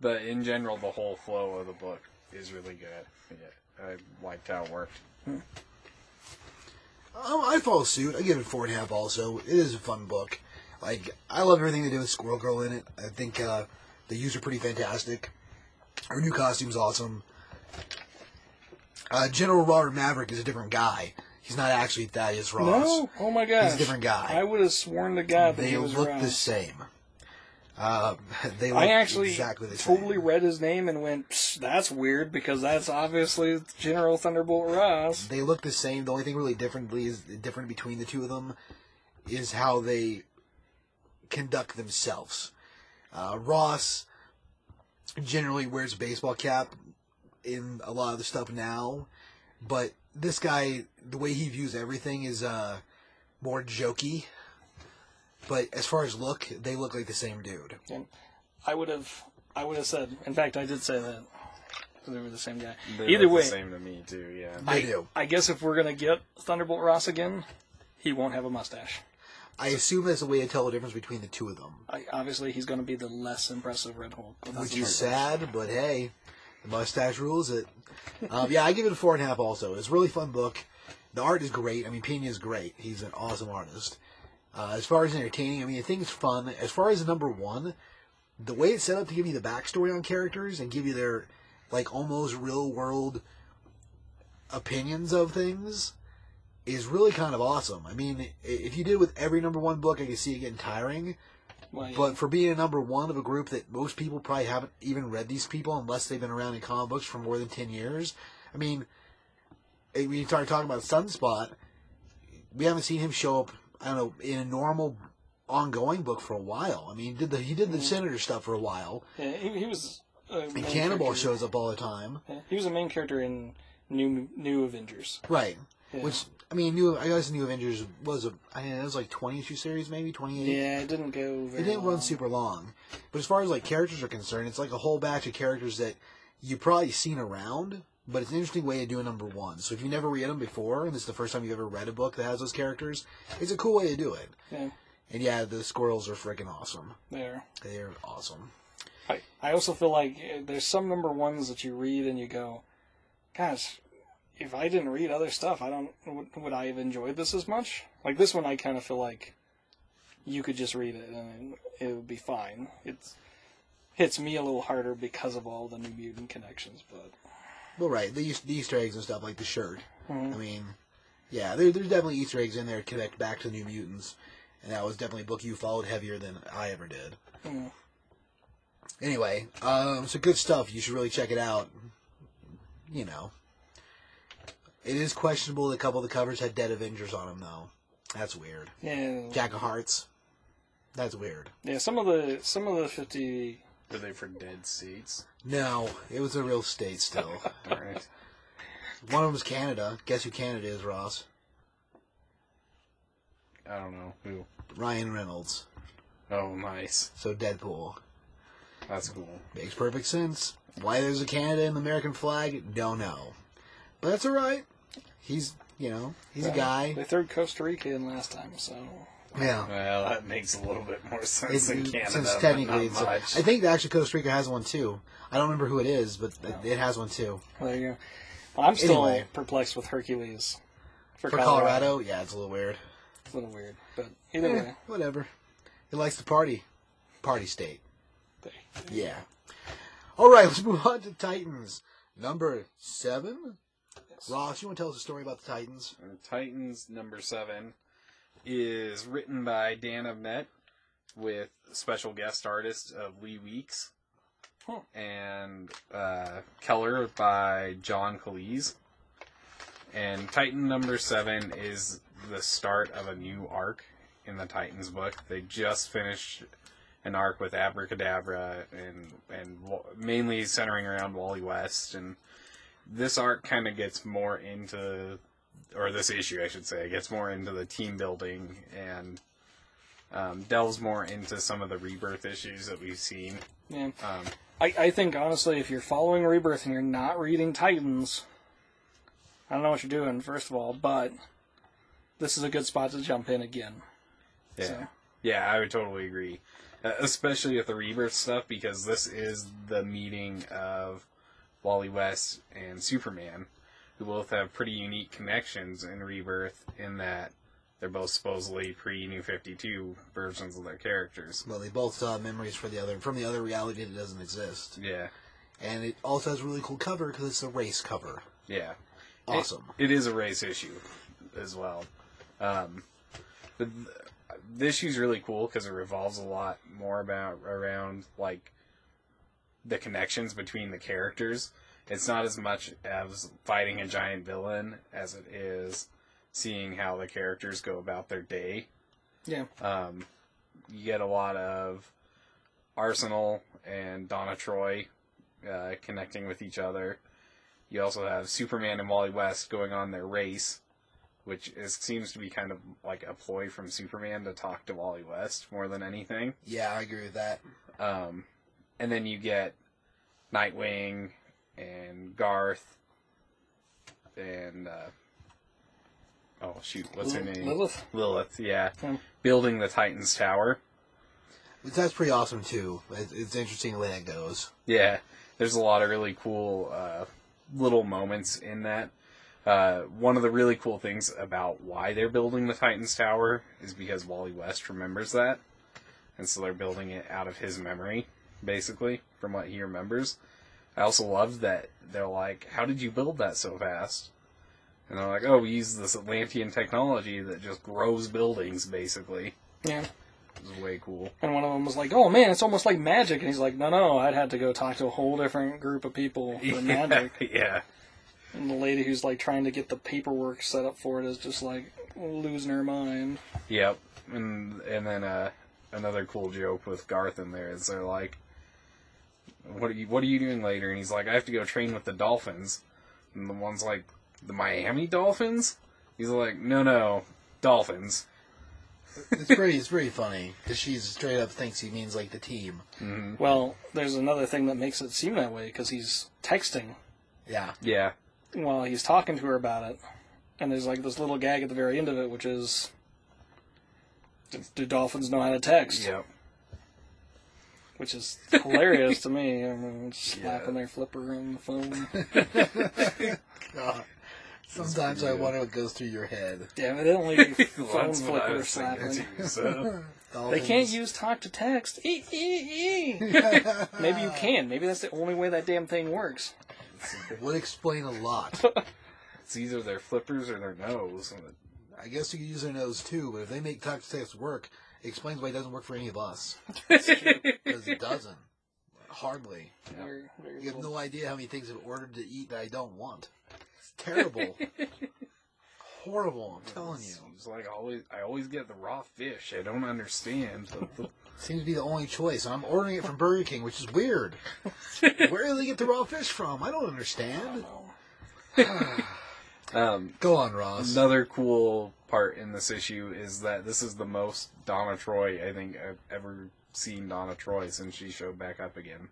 But in general, the whole flow of the book is really good. Yeah, I liked how it worked. Um, I follow suit. I give it four and a half. Also, it is a fun book. Like I love everything they do with Squirrel Girl in it. I think uh, the use are pretty fantastic. Her new costume's awesome. Uh, General Robert Maverick is a different guy. He's not actually Thaddeus Ross. No, oh my god, He's a different guy. I would have sworn to God that They he was look around. the same. Uh, [LAUGHS] they look I actually exactly the same. totally read his name and went, "Psh, "That's weird," because that's obviously General Thunderbolt Ross. They look the same. The only thing really differently is different between the two of them is how they conduct themselves. Uh, Ross generally wears a baseball cap in a lot of the stuff now, but this guy, the way he views everything is uh, more jokey. But as far as look, they look like the same dude. And I would have, I would have said. In fact, I did say that they were the same guy. They Either way, the same to me too. Yeah. They I, do. I guess if we're gonna get Thunderbolt Ross again, he won't have a mustache. I assume that's a way to tell the difference between the two of them. I, obviously, he's going to be the less impressive Red Hulk. but that's which is sad, but hey, the mustache rules it. Um, yeah, I give it a four and a half. Also, it's a really fun book. The art is great. I mean, Pena is great. He's an awesome artist, Uh, as far as entertaining, I mean, the thing's fun. As far as number one, the way it's set up to give you the backstory on characters and give you their like almost real world opinions of things is really kind of awesome. I mean, if you did with every number one book, I could see it getting tiring. Well, yeah. But for being a number one of a group that most people probably haven't even read these people unless they've been around in comic books for more than 10 years. I mean, eh, when you start talking about Sunspot, we haven't seen him show up, I don't know, in a normal ongoing book for a while. I mean, did the, he did the Senator stuff for a while. yeah, he, he was. A And main Cannonball character. shows up all the time. Yeah, he was a main character in New New Avengers. Right. Yeah. Which, I mean, New, I guess New Avengers was a, I mean, it was like 20 issue series, maybe 28. Yeah, it didn't go. Very It didn't long. run super long, but as far as like characters are concerned, it's like a whole batch of characters that you've probably seen around. But it's an interesting way to do a number one. So if you never read them before, and this is the first time you've ever read a book that has those characters, it's a cool way to do it. Yeah, And yeah, the squirrels are freaking awesome. there. They're awesome. I, I also feel like uh, there's some number ones that you read and you go, gosh, if I didn't read other stuff, I don't would, would I have enjoyed this as much? Like this one, I kind of feel like you could just read it and it would be fine. It's hits me a little harder because of all the New Mutant connections, but Well, right, the, the Easter eggs and stuff like the shirt. Mhm. I mean, yeah, there, there's definitely Easter eggs in there to connect back to the New Mutants, and that was definitely a book you followed heavier than I ever did. mm, Anyway, um, so good stuff. You should really check it out. You know, it is questionable. that A couple of the covers had Dead Avengers on them, though. That's weird. yeah, Jack of Hearts. That's weird. yeah. Some of the some of the fifty. Were they for dead seats? No, it was a real state still. [LAUGHS] All right. One of them was Canada. Guess who Canada is, Ross? I don't know who. Ryan Reynolds. Oh, nice. So Deadpool. That's cool. Makes perfect sense. Why there's a Canada in the American flag, don't know. But that's alright. He's, you know, he's a guy. They threw Costa Rica in last time, so Yeah. Well, that makes a little bit more sense It's, than Canada, since but technically, not it's, much. I think actually Costa Rica has one too. I don't remember who it is, but it- it has one too. there you go. Well, I'm still Anyway. perplexed with Hercules For Colorado, yeah, it's a little weird. It's a little weird, but either Eh, way, whatever. He likes to party. Party state. Yeah. All right, let's move on to Titans. Number seven. Ross, you want to tell us a story about the Titans? Uh, Titans number seven is written by Dan Abnett with special guest artist of Lee Weeks Huh. and uh, Keller by John Kalisz. And Titan number seven is the start of a new arc in the Titans book. They just finished an arc with Abracadabra and and mainly centering around Wally West and this arc kind of gets more into or this issue, I should say, gets more into the team building and um, delves more into some of the rebirth issues that we've seen. yeah. Um, I, I think honestly, if you're following Rebirth and you're not reading Titans, I don't know what you're doing. First of all, but this is a good spot to jump in again. yeah, So. yeah, I would totally agree, uh, especially with the rebirth stuff because this is the meeting of Wally West and Superman, who both have pretty unique connections in rebirth in that they're both supposedly pre New Fifty Two versions of their characters. Well, they both saw memories for the other from the other reality that doesn't exist, Yeah, and it also has a really cool cover because it's a race cover. yeah. Awesome. It, it is a race issue as well. Um, but th- the issue's really cool because it revolves a lot more about around like the connections between the characters. It's not as much as fighting a giant villain as it is seeing how the characters go about their day. Yeah. Um, you get a lot of Arsenal and Donna Troy uh, connecting with each other. You also have Superman and Wally West going on their race, which is, seems to be kind of like a ploy from Superman to talk to Wally West more than anything. Yeah, I agree with that. Um, and then you get Nightwing and Garth and uh, oh shoot, what's her name? Lilith? Lilith, yeah, Hmm. building the Titans Tower. That's pretty awesome too. It- It's interesting the way that goes. Yeah, there's a lot of really cool uh, little moments in that. Uh, one of the really cool things about why they're building the Titans Tower is because Wally West remembers that, and so they're building it out of his memory, basically, from what he remembers. I also love that they're like, "How did you build that so fast?" And they're like, "Oh, we use this Atlantean technology that just grows buildings, basically." Yeah. It was way cool. And one of them was like, "Oh man, it's almost like magic." And he's like, "No, no, I'd had to go talk to a whole different group of people for [LAUGHS] magic." [LAUGHS] yeah. And the lady who's like trying to get the paperwork set up for it is just like losing her mind. Yep. And and then uh, another cool joke with Garth in there is they're like, "What are you What are you doing later?" And he's like, "I have to go train with the Dolphins." And the one's like, "The Miami Dolphins?" He's like, "No, no, Dolphins." It's pretty. It's pretty funny because she straight up thinks he means like the team. Mm-hmm. Well, there's another thing that makes it seem that way because he's texting Yeah. Yeah. while he's talking to her about it, and there's like this little gag at the very end of it, which is, "Do- "Do dolphins know how to text?" Yep. Which is hilarious to [LAUGHS] me. I mean, slapping Yeah. their flipper on the phone. [LAUGHS] [LAUGHS] God. Sometimes I wonder what goes through your head. Evidently, phone That's what flipper was thinking slapping. too. So They can't use talk to text. E, e, e. Maybe you can. Maybe that's the only way that damn thing works. It would explain a lot. it's either their flippers or their nose. I guess you could use their nose too, but if they make talk to text work, it explains why it doesn't work for any of us. [LAUGHS] Because it doesn't. Hardly. Very, very You have cool. no idea how many things I've ordered to eat that I don't want. It's terrible. [LAUGHS] Horrible, I'm telling you. It's like always, I always get the raw fish. I don't understand. [LAUGHS] Seems to be the only choice. I'm ordering it from Burger King, which is weird. Where do they get the raw fish from? I don't understand. [SIGHS] [SIGHS] [SIGHS] um, Go on, Ross. Another cool part in this issue is that this is the most Donna Troy I think I've ever seen Donna Troy since she showed back up again.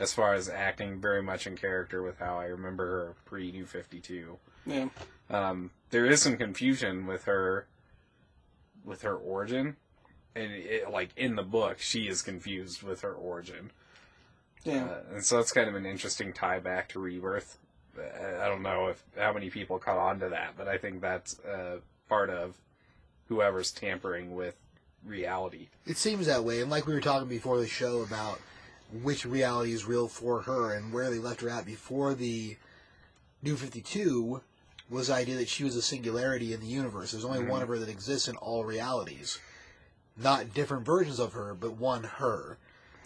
As far as acting very much in character with how I remember her pre New 52. Yeah. Um, there is some confusion with her with her origin. And it, like in the book, she is confused with her origin. Yeah. Uh, and so that's kind of an interesting tie back to Rebirth. I don't know if how many people caught on to that, but I think that's uh, part of whoever's tampering with reality. It seems that way, and like we were talking before the show about which reality is real for her and where they left her at before the New 52 was the idea that she was a singularity in the universe. There's only one of her that exists in all realities. Not different versions of her, but one her.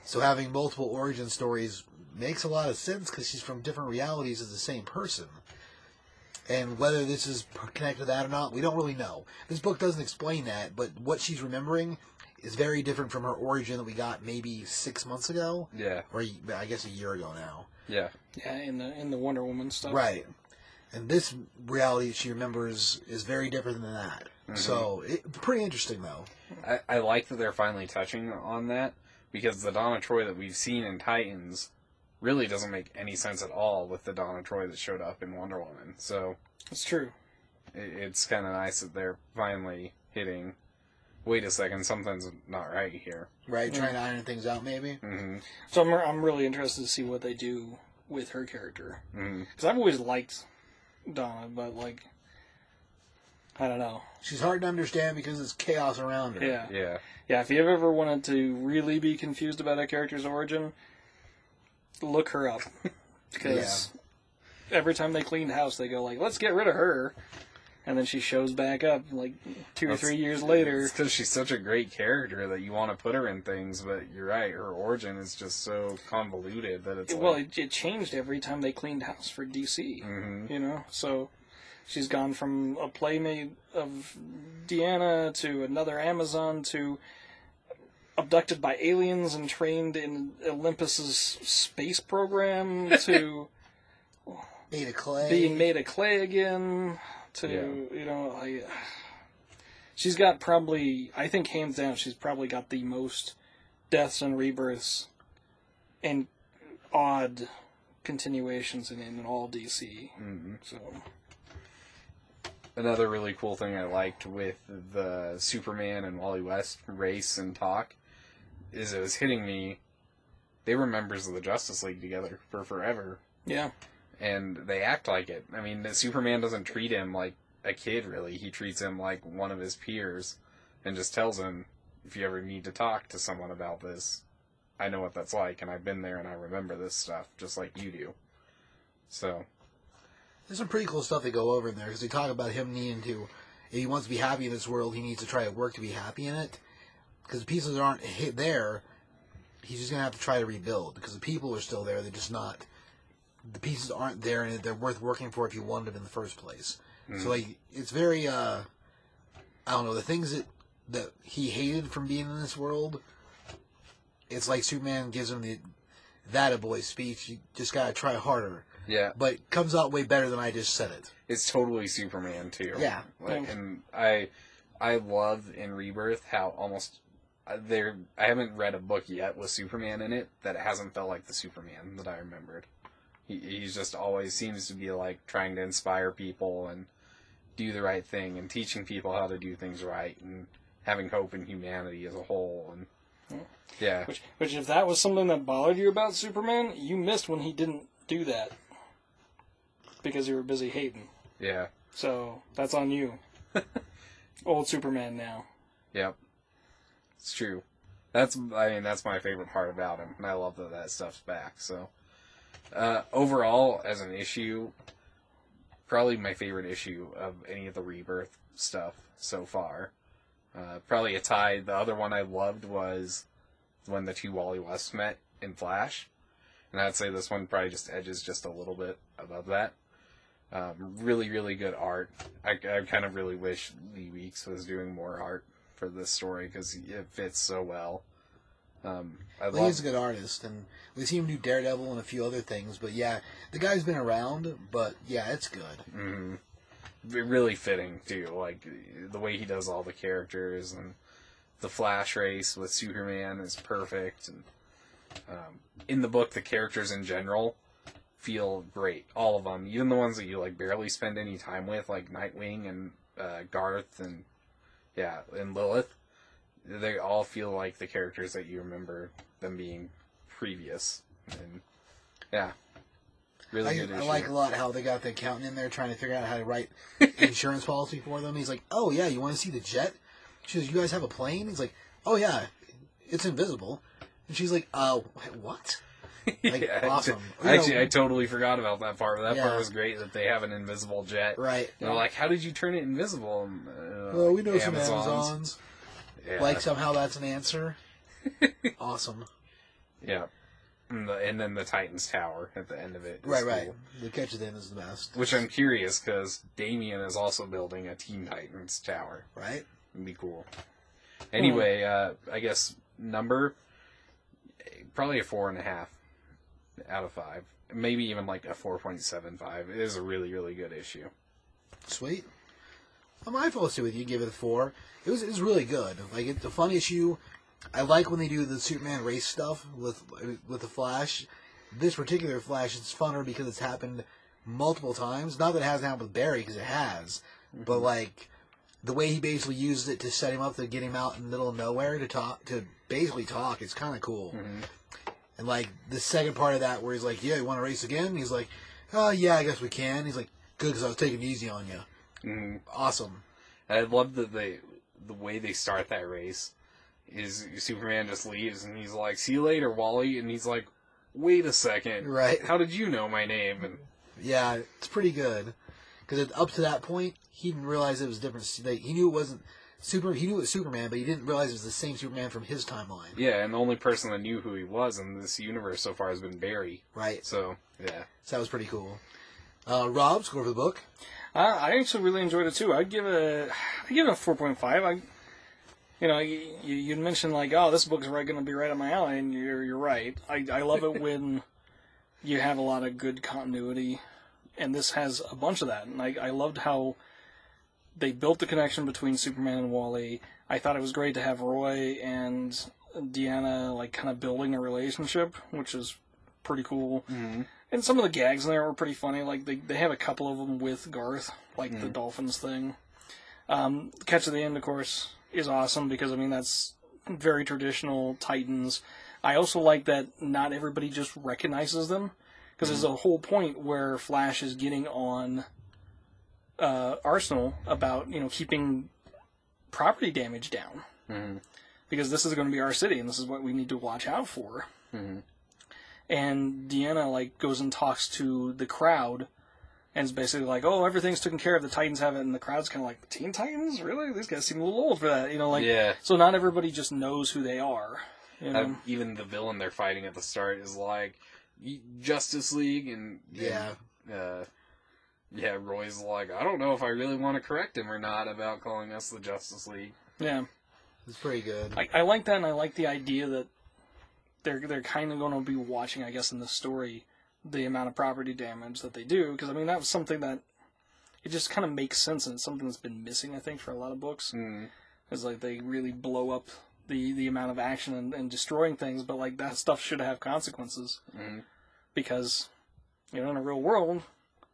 So having multiple origin stories makes a lot of sense because she's from different realities as the same person. And whether this is connected to that or not, we don't really know. This book doesn't explain that, but what she's remembering is very different from her origin that we got maybe six months ago, Yeah, or I guess a year ago now. yeah, Yeah. In the in the Wonder Woman stuff. Right. And this reality she remembers is very different than that. Mm-hmm. So, it, pretty interesting though. I, I like that they're finally touching on that because the Donna Troy that we've seen in Titans really doesn't make any sense at all with the Donna Troy that showed up in Wonder Woman. So It's true. it, it's kind of nice that they're finally hitting. Wait a second, something's not right here. Right? Trying to iron things out maybe. hmm So I'm I'm really interested to see what they do with her character hmm because I've always liked Donna, but like I don't know. She's hard to understand because it's chaos around her. Yeah. Yeah. Yeah, if you've ever wanted to really be confused about a character's origin, look her up. [LAUGHS] Because every time they cleaned house, they go like, "Let's get rid of her," and then she shows back up like two or three years later. It's because she's such a great character that you want to put her in things, but you're right. Her origin is just so convoluted that it's well, like, it, it changed every time they cleaned house for DC. Mhm. You know, so she's gone from a playmate of Deanna to another Amazon to abducted by aliens and trained in Olympus's space program to [LAUGHS] Made of clay. being made of clay again to Yeah. you know I she's got probably I think hands down she's probably got the most deaths and rebirths and odd continuations in, in all DC. Mhm. So another really cool thing I liked with the Superman and Wally West race and talk is it was hitting me. They were members of the Justice League together for forever, yeah, and they act like it. I mean, Superman doesn't treat him like a kid really. He treats him like one of his peers, and just tells him, if you ever need to talk to someone about this, I know what that's like, and I've been there, and I remember this stuff just like you do. So There's some pretty cool stuff they go over in there because they talk about him needing to, if he wants to be happy in this world, he needs to try to work to be happy in it. Because the pieces aren't hit there, he's just gonna have to try to rebuild. Because the people are still there, they're just not. The pieces aren't there, and they're worth working for if you wanted them in the first place. So like, it's very, uh, I don't know, the things that that he hated from being in this world. It's like Superman gives him the that a boy speech. You just gotta try harder yeah, but it comes out way better than I just said it. it's totally Superman too. Yeah. like, Yeah. and I I love in Rebirth how almost there. I haven't read a book yet with Superman in it that hasn't felt like the Superman that I remembered. He, he's just always seems to be like trying to inspire people and do the right thing and teaching people how to do things right and having hope in humanity as a whole and yeah, Which, which, if that was something that bothered you about Superman, you missed when he didn't do that because you were busy hating. yeah, So that's on you. [LAUGHS] Old Superman now. yep, it's true. That's I mean that's my favorite part about him, and I love that that stuff's back. So uh, overall, as an issue, probably my favorite issue of any of the Rebirth stuff so far. Uh, probably a tie. The other one I loved was when the two Wally Wests met in Flash, and I'd say this one probably just edges just a little bit above that. Um, really, really good art. I, I kind of really wish Lee Weeks was doing more art for this story because it fits so well. Um, I Well, he's a good artist, and we've seen him do Daredevil and a few other things. But yeah, the guy's been around. But yeah, it's good. mhm. really fitting too. Like the way he does all the characters and the Flash race with Superman is perfect. And um, in the book, the characters in general feel great. All of them, even the ones that you like barely spend any time with, like Nightwing and uh, Garth and yeah, and Lilith. They all feel like the characters that you remember them being previous. And yeah, really I, good I issue. like a lot how they got the accountant in there trying to figure out how to write [LAUGHS] insurance policy for them. He's like, "Oh yeah, you want to see the jet?" She says, "You guys have a plane?" He's like, "Oh yeah, it's invisible." And she's like, "Uh, what?" [LAUGHS] Like, Yeah, awesome. I- Actually, know- I totally forgot about that part. That Yeah. part was great that they have an invisible jet. Right. They're like, how did you turn it invisible? And, uh, Well, we know like, some Amazons. Amazons. Yeah. Like somehow that's an answer. [LAUGHS] awesome. yeah. And, the, and then the Titans Tower at the end of it. Right, right. The catch at the end is the best. Which I'm curious because Damian is also building a Teen Titans Tower. Right? It'd be cool. Anyway, uh, I guess number probably a four and a half out of five. Maybe even like a four point seven five. It is a really really good issue. Sweet. I'm mindful to with you. Give it a four. It was it was really good. Like it's a fun issue. I like when they do the Superman race stuff with with the Flash. This particular Flash, it's funner because it's happened multiple times. Not that it hasn't happened with Barry, because it has. But mm-hmm. like the way he basically used it to set him up to get him out in the middle of nowhere to talk to basically talk. It's kind of cool. Mm-hmm. And like the second part of that, where he's like, "Yeah, you want to race again?" And he's like, "Oh yeah, I guess we can." He's like, "Good, because I was taking it easy on you." Mm. Awesome. I love that they the way they start that race is Superman just leaves and he's like, "See you later, Wally," and he's like, "Wait a second, Right. How did you know my name?" And Yeah, it's pretty good. Because up to that point, he didn't realize it was different. Like, he knew it wasn't super. He knew it was Superman, but he didn't realize it was the same Superman from his timeline. yeah, and the only person that knew who he was in this universe so far has been Barry. Right. So yeah, So that was pretty cool. Uh, Rob, score for the book. Uh, I actually really enjoyed it too. I'd give it, I'd give it a four point five. I, you know, you you mentioned like, oh, this book's right going to be right up my alley, and you're you're right. I I love it [LAUGHS] when you have a lot of good continuity, and this has a bunch of that. And I I loved how they built the connection between Superman and Wally. I thought it was great to have Roy and Deanna like kind of building a relationship, which is pretty cool. mm-hmm. And some of the gags in there were pretty funny. Like they, they have a couple of them with Garth, like the Dolphins thing. Um, Catch at the End, of course, is awesome because I mean that's very traditional Titans. I also like that not everybody just recognizes them. Because there's a whole point where Flash is getting on uh, Arsenal about you know keeping property damage down Mhm. because this is going to be our city and this is what we need to watch out for. Mhm. And Deanna like goes and talks to the crowd. And is basically like, oh, everything's taken care of. The Titans have it, and the crowd's kind of like, Teen Titans, really? These guys seem a little old for that, you know? Like, Yeah. so not everybody just knows who they are. You know? Uh, even the villain they're fighting at the start is like Justice League, and Yeah. and, uh, yeah. Roy's like, I don't know if I really want to correct him or not about calling us the Justice League. yeah. It's pretty good. I, I like that, and I like the idea that they're they're kind of going to be watching, I guess, in the story, the amount of property damage that they do. Because I mean, that was something that it just kind of makes sense, and it's something that's been missing, I think, for a lot of books. Mm. Is like they really blow up the the amount of action and, and destroying things, but like that stuff should have consequences Mhm. because you know in a real world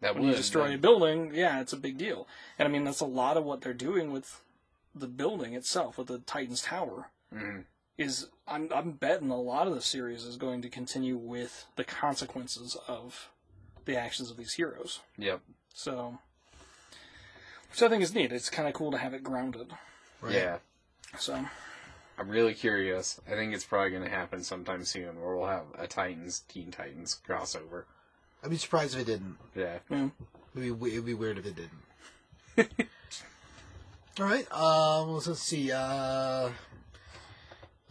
That when would you destroy a building, yeah, it's a big deal. And I mean, that's a lot of what they're doing with the building itself, with the Titans Tower. Mhm. Is I'm I'm betting a lot of the series is going to continue with the consequences of the actions of these heroes. Yep. So, which I think is neat. It's kind of cool to have it grounded. Right? Yeah. So, I'm really curious. I think it's probably going to happen sometime soon, where we'll have a Titans Teen Titans crossover. I'd be surprised if it didn't. Yeah. yeah. It'd be, it'd be weird if it didn't. [LAUGHS] All right. Um. Let's, let's see. Uh.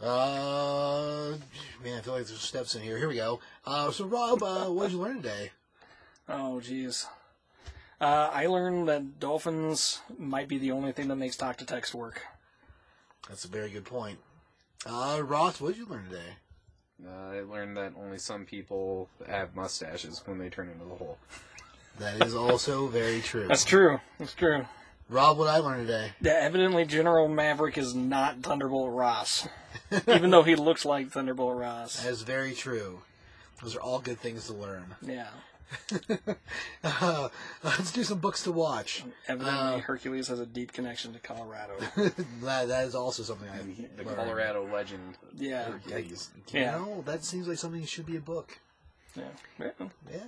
Uh. Man, I feel like there's steps in here. Here we go. Uh. So, Rob, uh, what did you learn today? Oh, jeez. Uh, I learned that dolphins might be the only thing that makes talk to text work. That's a very good point. Uh, Ross, what did you learn today? Uh, I learned that only some people have mustaches when they turn into the Hulk. That is also very true. That's true. That's true. Rob, what I learned today? Yeah, evidently General Maverick is not Thunderbolt Ross, even though he looks like Thunderbolt Ross. That is very true. Those are all good things to learn. Yeah, [LAUGHS] Uh, let's do some books to watch. evidently Uh, Hercules has a deep connection to Colorado. [LAUGHS] that, that is also something I The learned. Colorado legend. Yeah, Hercules. You Yeah. know, that seems like something should be a book. yeah, yeah. Yeah.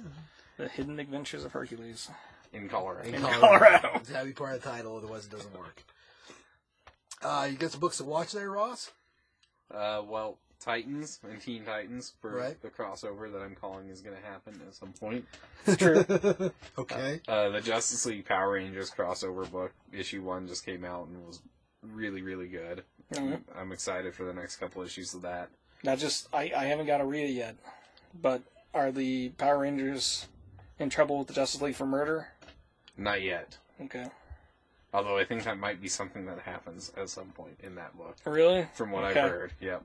The Hidden Adventures of Hercules. In Colorado. In Colorado. It's [LAUGHS] gotta be part of the title, otherwise it doesn't work. Uh, you got some books to watch there, Ross? Uh, well, Titans and [LAUGHS] Teen Titans for Right. the crossover that I'm calling is going to happen at some point. It's true. [LAUGHS] Okay. Uh, the Justice League Power Rangers crossover book, issue one, just came out and was really, really good. Mhm. I'm excited for the next couple issues of that. Now, just I, I haven't got to read it yet, but are the Power Rangers in trouble with the Justice League for murder? Not yet. Okay, Although I think that might be something that happens at some point in that book, really? from what Okay. I've heard. Yep.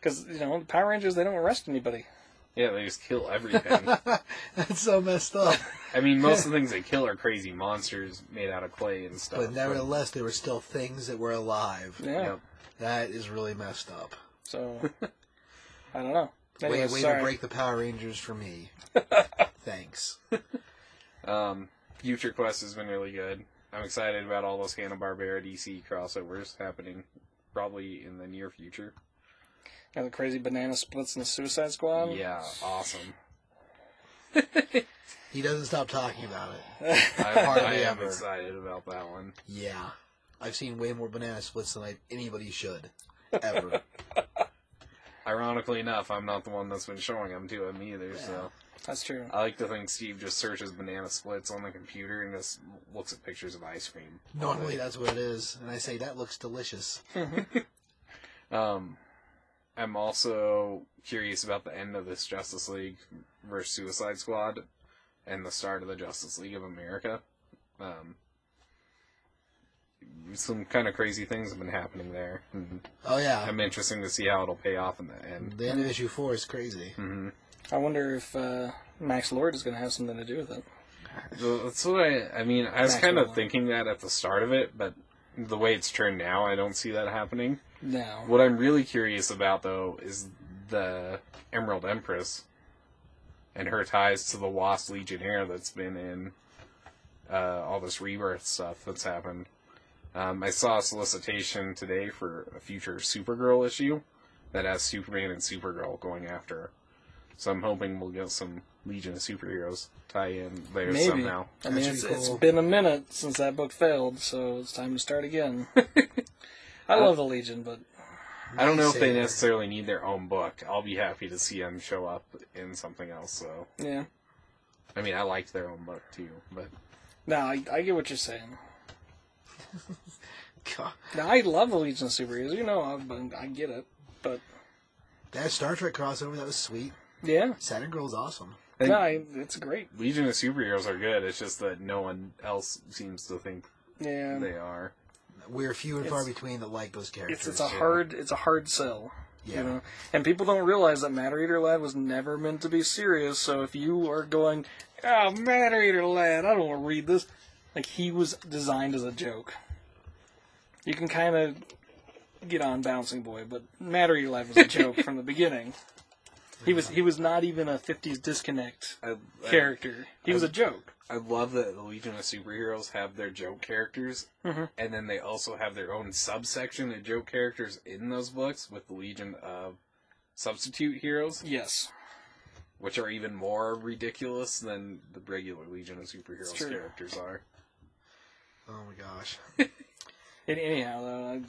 Because you know the Power Rangers they don't arrest anybody. Yeah, they just kill everything. [LAUGHS] That's so messed up. I mean, most of the things they kill are crazy monsters made out of clay and stuff. But nevertheless, there were still things that were alive. Yeah. Yep. That is really messed up. So [LAUGHS] I don't know. Way, Anyways, way sorry. to break the Power Rangers for me. [LAUGHS] Thanks. Um, Future Quest has been really good. I'm excited about all those Hanna Barbera DC crossovers happening probably in the near future. Got the crazy banana splits in the Suicide Squad. Yeah, awesome. [LAUGHS] He doesn't stop talking about it. [LAUGHS] I, Hardly I am ever. excited about that one. Yeah. I've seen way more banana splits than I, anybody should. Ever. [LAUGHS] Ironically enough, I'm not the one that's been showing them to him either. So That's true. I like to think Steve just searches banana splits on the computer and just looks at pictures of ice cream. Normally that's what it is. And I say, that looks delicious. Um, I'm also curious about the end of this Justice League versus Suicide Squad and the start of the Justice League of America. Um, some kind of crazy things have been happening there. And Oh, yeah. I'm interested to see how it'll pay off in the end. The end of issue four is crazy. hmm I wonder if uh, Max Lord is going to have something to do with it. That's what I. I mean, I was Max kind of Lord. thinking that at the start of it, but the way it's turned now, I don't see that happening. No. What I'm really curious about, though, is the Emerald Empress and her ties to the Wasp Legionnaire that's been in uh, all this rebirth stuff that's happened. Um, I saw a solicitation today for a future Supergirl issue that has Superman and Supergirl going after her. So I'm hoping we'll get some Legion of Superheroes tie in there Maybe. somehow. I mean, That's it's, pretty it's cool. been a minute since that book failed, so it's time to start again. [LAUGHS] I love the Legion, but I don't know if they Savior. necessarily need their own book. I'll be happy to see them show up in something else. So yeah. I mean, I liked their own book too, but No, I, I get what you're saying. [LAUGHS] God, Now, I love the Legion of Superheroes. You know, I, I get it. But, that Star Trek crossover that was sweet. yeah. Saturn Girl's awesome. No, I, it's great. Legion of Superheroes are good. It's just that no one else seems to think Yeah. they are. We're few and far between that like those characters. It's, it's a hard it's a hard sell. Yeah. You know? And people don't realize that Matter Eater Lad was never meant to be serious, so if you are going, Oh, Matter Eater Lad, I don't want to read this like he was designed as a joke. You can kinda get on Bouncing Boy, but Matter Eater Lad was a joke [LAUGHS] from the beginning. He was he was not even a fifties disconnect I, I, character. He was a joke. I love that the Legion of Superheroes have their joke characters, Mhm. and then they also have their own subsection of joke characters in those books with the Legion of Substitute Heroes, Yes. which are even more ridiculous than the regular Legion of Superheroes characters are. Oh my gosh. [LAUGHS] And anyhow, though,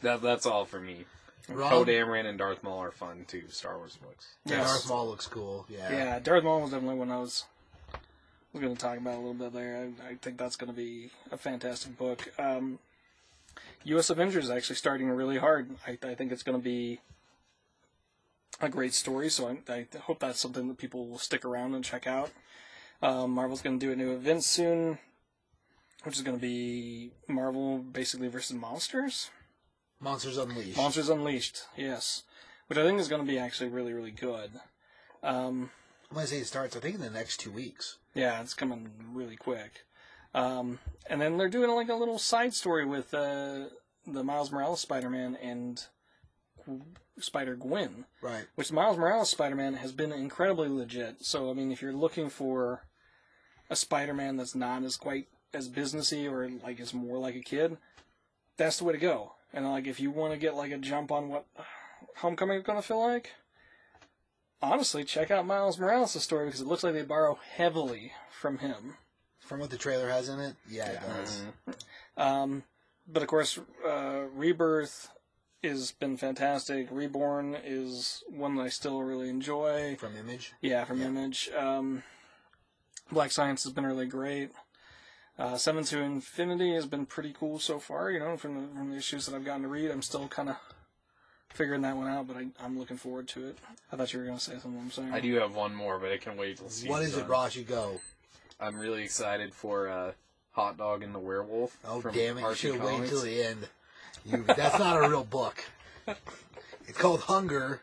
That that's all for me. Rob, Poe Dameron and Darth Maul are fun too. Star Wars books. yes. Darth Maul looks cool. Yeah. Yeah, Darth Maul was definitely one of was was going to talk about a little bit there. I, I think that's going to be a fantastic book. Um, U.S. Avengers is actually starting really hard. I, I think it's going to be a great story. So I, I hope that's something that people will stick around and check out. Um, Marvel's going to do a new event soon, which is going to be Marvel basically versus monsters. Monsters Unleashed. Monsters Unleashed, yes, which I think is going to be actually really really good. Um, When I say it starts, I think in the next two weeks. Yeah, it's coming really quick. Um, and then they're doing like a little side story with uh, the Miles Morales Spider-Man and Spider Gwen, Right. which Miles Morales Spider-Man has been incredibly legit. So I mean, if you're looking for a Spider-Man that's not as quite as businessy or like is more like a kid, that's the way to go. And like if you want to get like a jump on what Homecoming is going to feel like, honestly, check out Miles Morales' story because it looks like they borrow heavily from him. From what the trailer has in it, yeah, it does. Um, but of course, uh, Rebirth has been fantastic. Reborn is one that I still really enjoy. From Image. Yeah, from Yeah. Image. Um, Black Science has been really great. Uh, Seven to Infinity has been pretty cool so far. You know, from the, from the issues that I've gotten to read, I'm still kind of figuring that one out, but I, I'm looking forward to it. I thought you were going to say something. I'm sorry. I do have one more, but I can wait till season What is it, done. Ross? You go. I'm really excited for uh, Hot Dog and the Werewolf. Oh, from damn it. You Archie should have waited Comics. until the end. You, that's not a real book. It's called Hunger,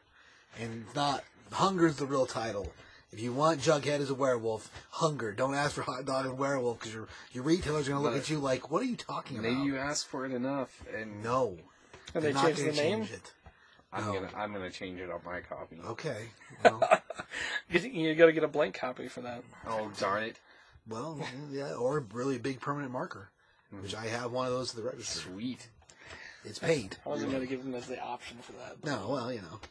and it's not. Hunger's the real title. If you want Jughead as a werewolf, Hunger. Don't ask for Hot Dog and Werewolf because your, your retailer's going to look But- at you like, what are you talking about? Maybe you ask for it enough, and No. and They're they not changed gonna the name. change it. I'm No. gonna I'm gonna change it on my copy. Okay. Well, [LAUGHS] You, you got to get a blank copy for that. Oh darn it! well, [LAUGHS] yeah, or a really big permanent marker, mm. which I have one of those at the register. Sweet. It's paid. I wasn't going to give them as the option for that. No, well, you know.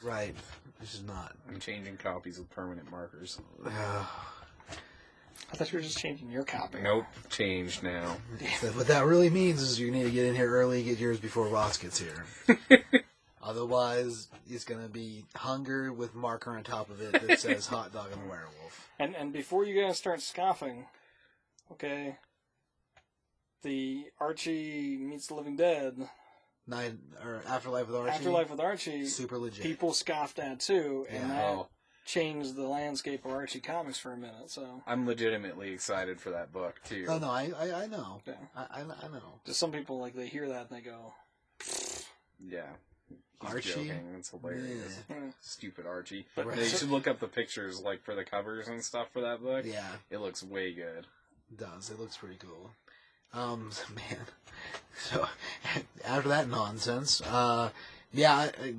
Right. This is not. I'm changing copies with permanent markers. [SIGHS] I thought you were just changing your copy. Nope, changed now. [LAUGHS] What that really means is you need to get in here early, get yours before Ross gets here. Otherwise, it's going to be hunger with marker on top of it that [LAUGHS] says hot dog and werewolf. And and before you guys start scoffing, okay, the Archie meets the Living Dead, Night or Afterlife with Archie. Afterlife with Archie, Super legit. people scoffed at too, and Yeah. that Oh, changed the landscape of Archie comics for a minute. So I'm legitimately excited for that book too. Oh no, I I, I know. Yeah. I, I I know. just some people like they hear that and they go, Yeah. He's Archie? joking. It's hilarious. "Hmm." [LAUGHS] Stupid Archie. But- But you should look up the pictures like for the covers and stuff for that book. Yeah, It looks way good. it does. It looks pretty cool. Um, [LAUGHS] man. So [LAUGHS] after that nonsense, uh, yeah, I,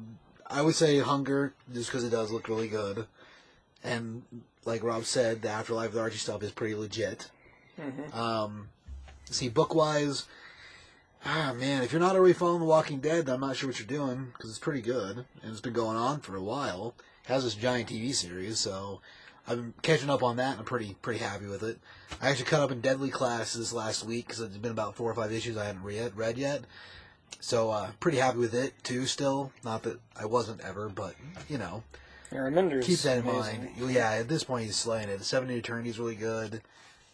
I would say Hunger just because it does look really good, and like Rob said, the Afterlife with Archie stuff is pretty legit. Mhm. Um, see, book wise, ah man, if you're not already following The Walking Dead, I'm not sure what you're doing because it's pretty good and it's been going on for a while. It has this giant TV series, so I've been catching up on that, and I'm pretty pretty happy with it. I actually caught up in Deadly Class this last week because it's been about four or five issues I hadn't read read yet. So uh, pretty happy with it too. Still, not that I wasn't ever, but you know, keep that in amazing. mind. Yeah, at this point he's slaying it. The Seven to Eternity's really good.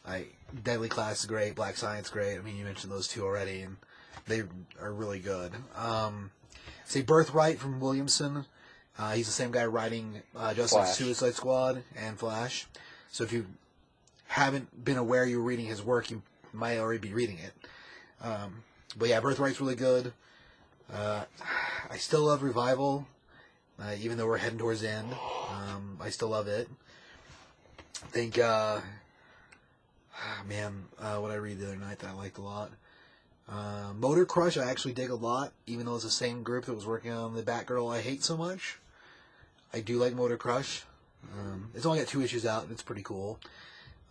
I Deadly Class is great. Black Science great. I mean, you mentioned those two already, and they are really good. Um, say Birthright from Williamson. Uh, he's the same guy writing uh, Justice. Suicide Squad and Flash. So if you haven't been aware you're reading his work, you might already be reading it. Um, but yeah, Birthright's really good. Uh, I still love Revival, uh, even though we're heading towards the end. Um, I still love it. I think, uh, man, uh, what I read the other night that I liked a lot. Uh, Motor Crush, I actually dig a lot, even though it's the same group that was working on the Batgirl I hate so much. I do like Motor Crush. Um, it's only got two issues out, and it's pretty cool.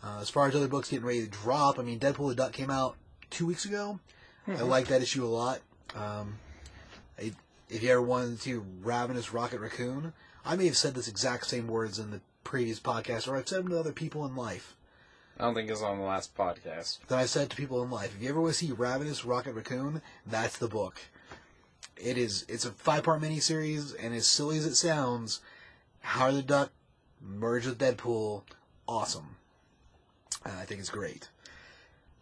Uh, as far as other books getting ready to drop, I mean, Deadpool the Duck came out two weeks ago. I like that issue a lot. Um, I, if you ever wanted to Ravenous Rocket Raccoon, I may have said this exact same words in the previous podcast, or I've said them to other people in life. I don't think it's on the last podcast. That I said to people in life. If you ever want to see Ravenous Rocket Raccoon, that's the book. It is. It's a five part miniseries, and as silly as it sounds, Howard the Duck merged with Deadpool, awesome. Uh, I think it's great.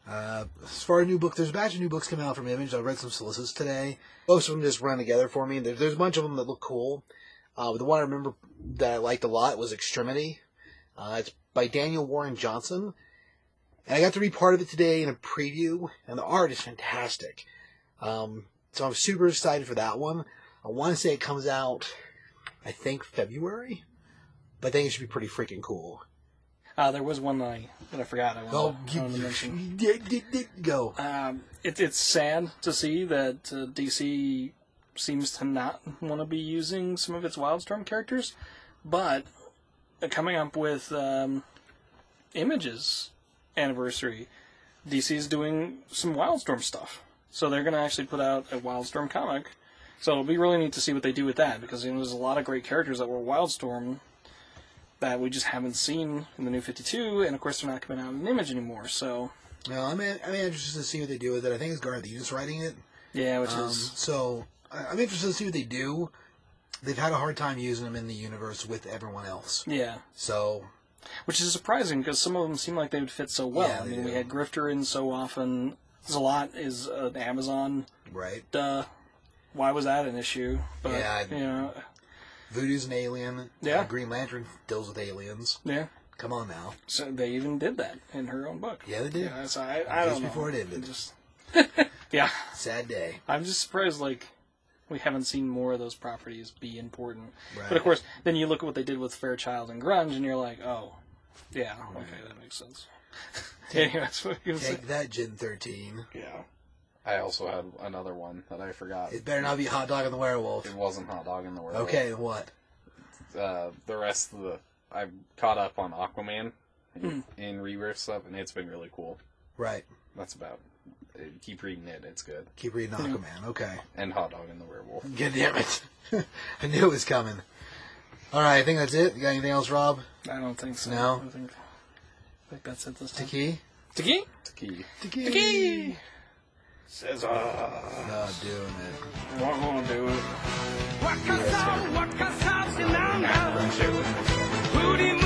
Uh, as far as new book, there's a batch of new books coming out from Image. I read some solicits today. Most of them just run together for me. There's, there's a bunch of them that look cool. Uh, the one I remember that I liked a lot was Extremity. Uh, it's by Daniel Warren Johnson. And I got to read part of it today in a preview, and the art is fantastic. Um, so I'm super excited for that one. I want to say it comes out, I think February, but I think it should be pretty freaking cool. Uh, there was one that I, that I forgot. I wanted, Go, I wanted to mention. [LAUGHS] go. Um, it, it's sad to see that uh, DC seems to not want to be using some of its Wildstorm characters, but uh, coming up with um, Images anniversary, DC is doing some Wildstorm stuff. So they're going to actually put out a Wildstorm comic. So it'll be really neat to see what they do with that because you know, there's a lot of great characters that were Wildstorm that we just haven't seen in the new 52, and of course they're not coming out in Image anymore. So No, I'm, I'm interested to see what they do with it. I think it's Garth Ennis writing it. yeah, which Um, is so I'm interested to see what they do. They've had a hard time using them in the universe with everyone else. yeah. So Which is surprising because some of them seem like they would fit so well. Yeah, I mean, we had Grifter in so often. Zealot is an Amazon. right, Duh. Why was that an issue? But, Yeah, I- you know, Voodoo's an alien. Yeah. Uh, Green Lantern deals with aliens. yeah. Come on now. So they even did that in her own book. Yeah, they did. Yeah, so I, I Just don't know. before it ended. Just, [LAUGHS] yeah, Sad day. I'm just surprised. Like, we haven't seen more of those properties be important. Right. But of course, then you look at what they did with Fairchild and Grunge, and you're like, oh, yeah, okay, that makes sense. [LAUGHS] anyway, that's what I was gonna say. Take that, Gen 13. Yeah. I also had another one that I forgot. It better not be Hot Dog and the Werewolf. It wasn't Hot Dog in the World. Okay, what? Uh, the rest of the I've caught up on Aquaman in, in rebirth stuff, and it's been really cool. Right. That's about. Keep reading it; it's good. Keep reading Aquaman. Okay. And Hot Dog and the Werewolf. [LAUGHS] God damn it. [LAUGHS] I knew it was coming. Alright, I think that's it. You got anything else, Rob? I don't think so. No? I think, I think that's it this time. Taki? Taki? Taki. Taki! Taki! Says, uh, Not doing it. not gonna do it. Waka-saw, waka-saw, sinanga. Booty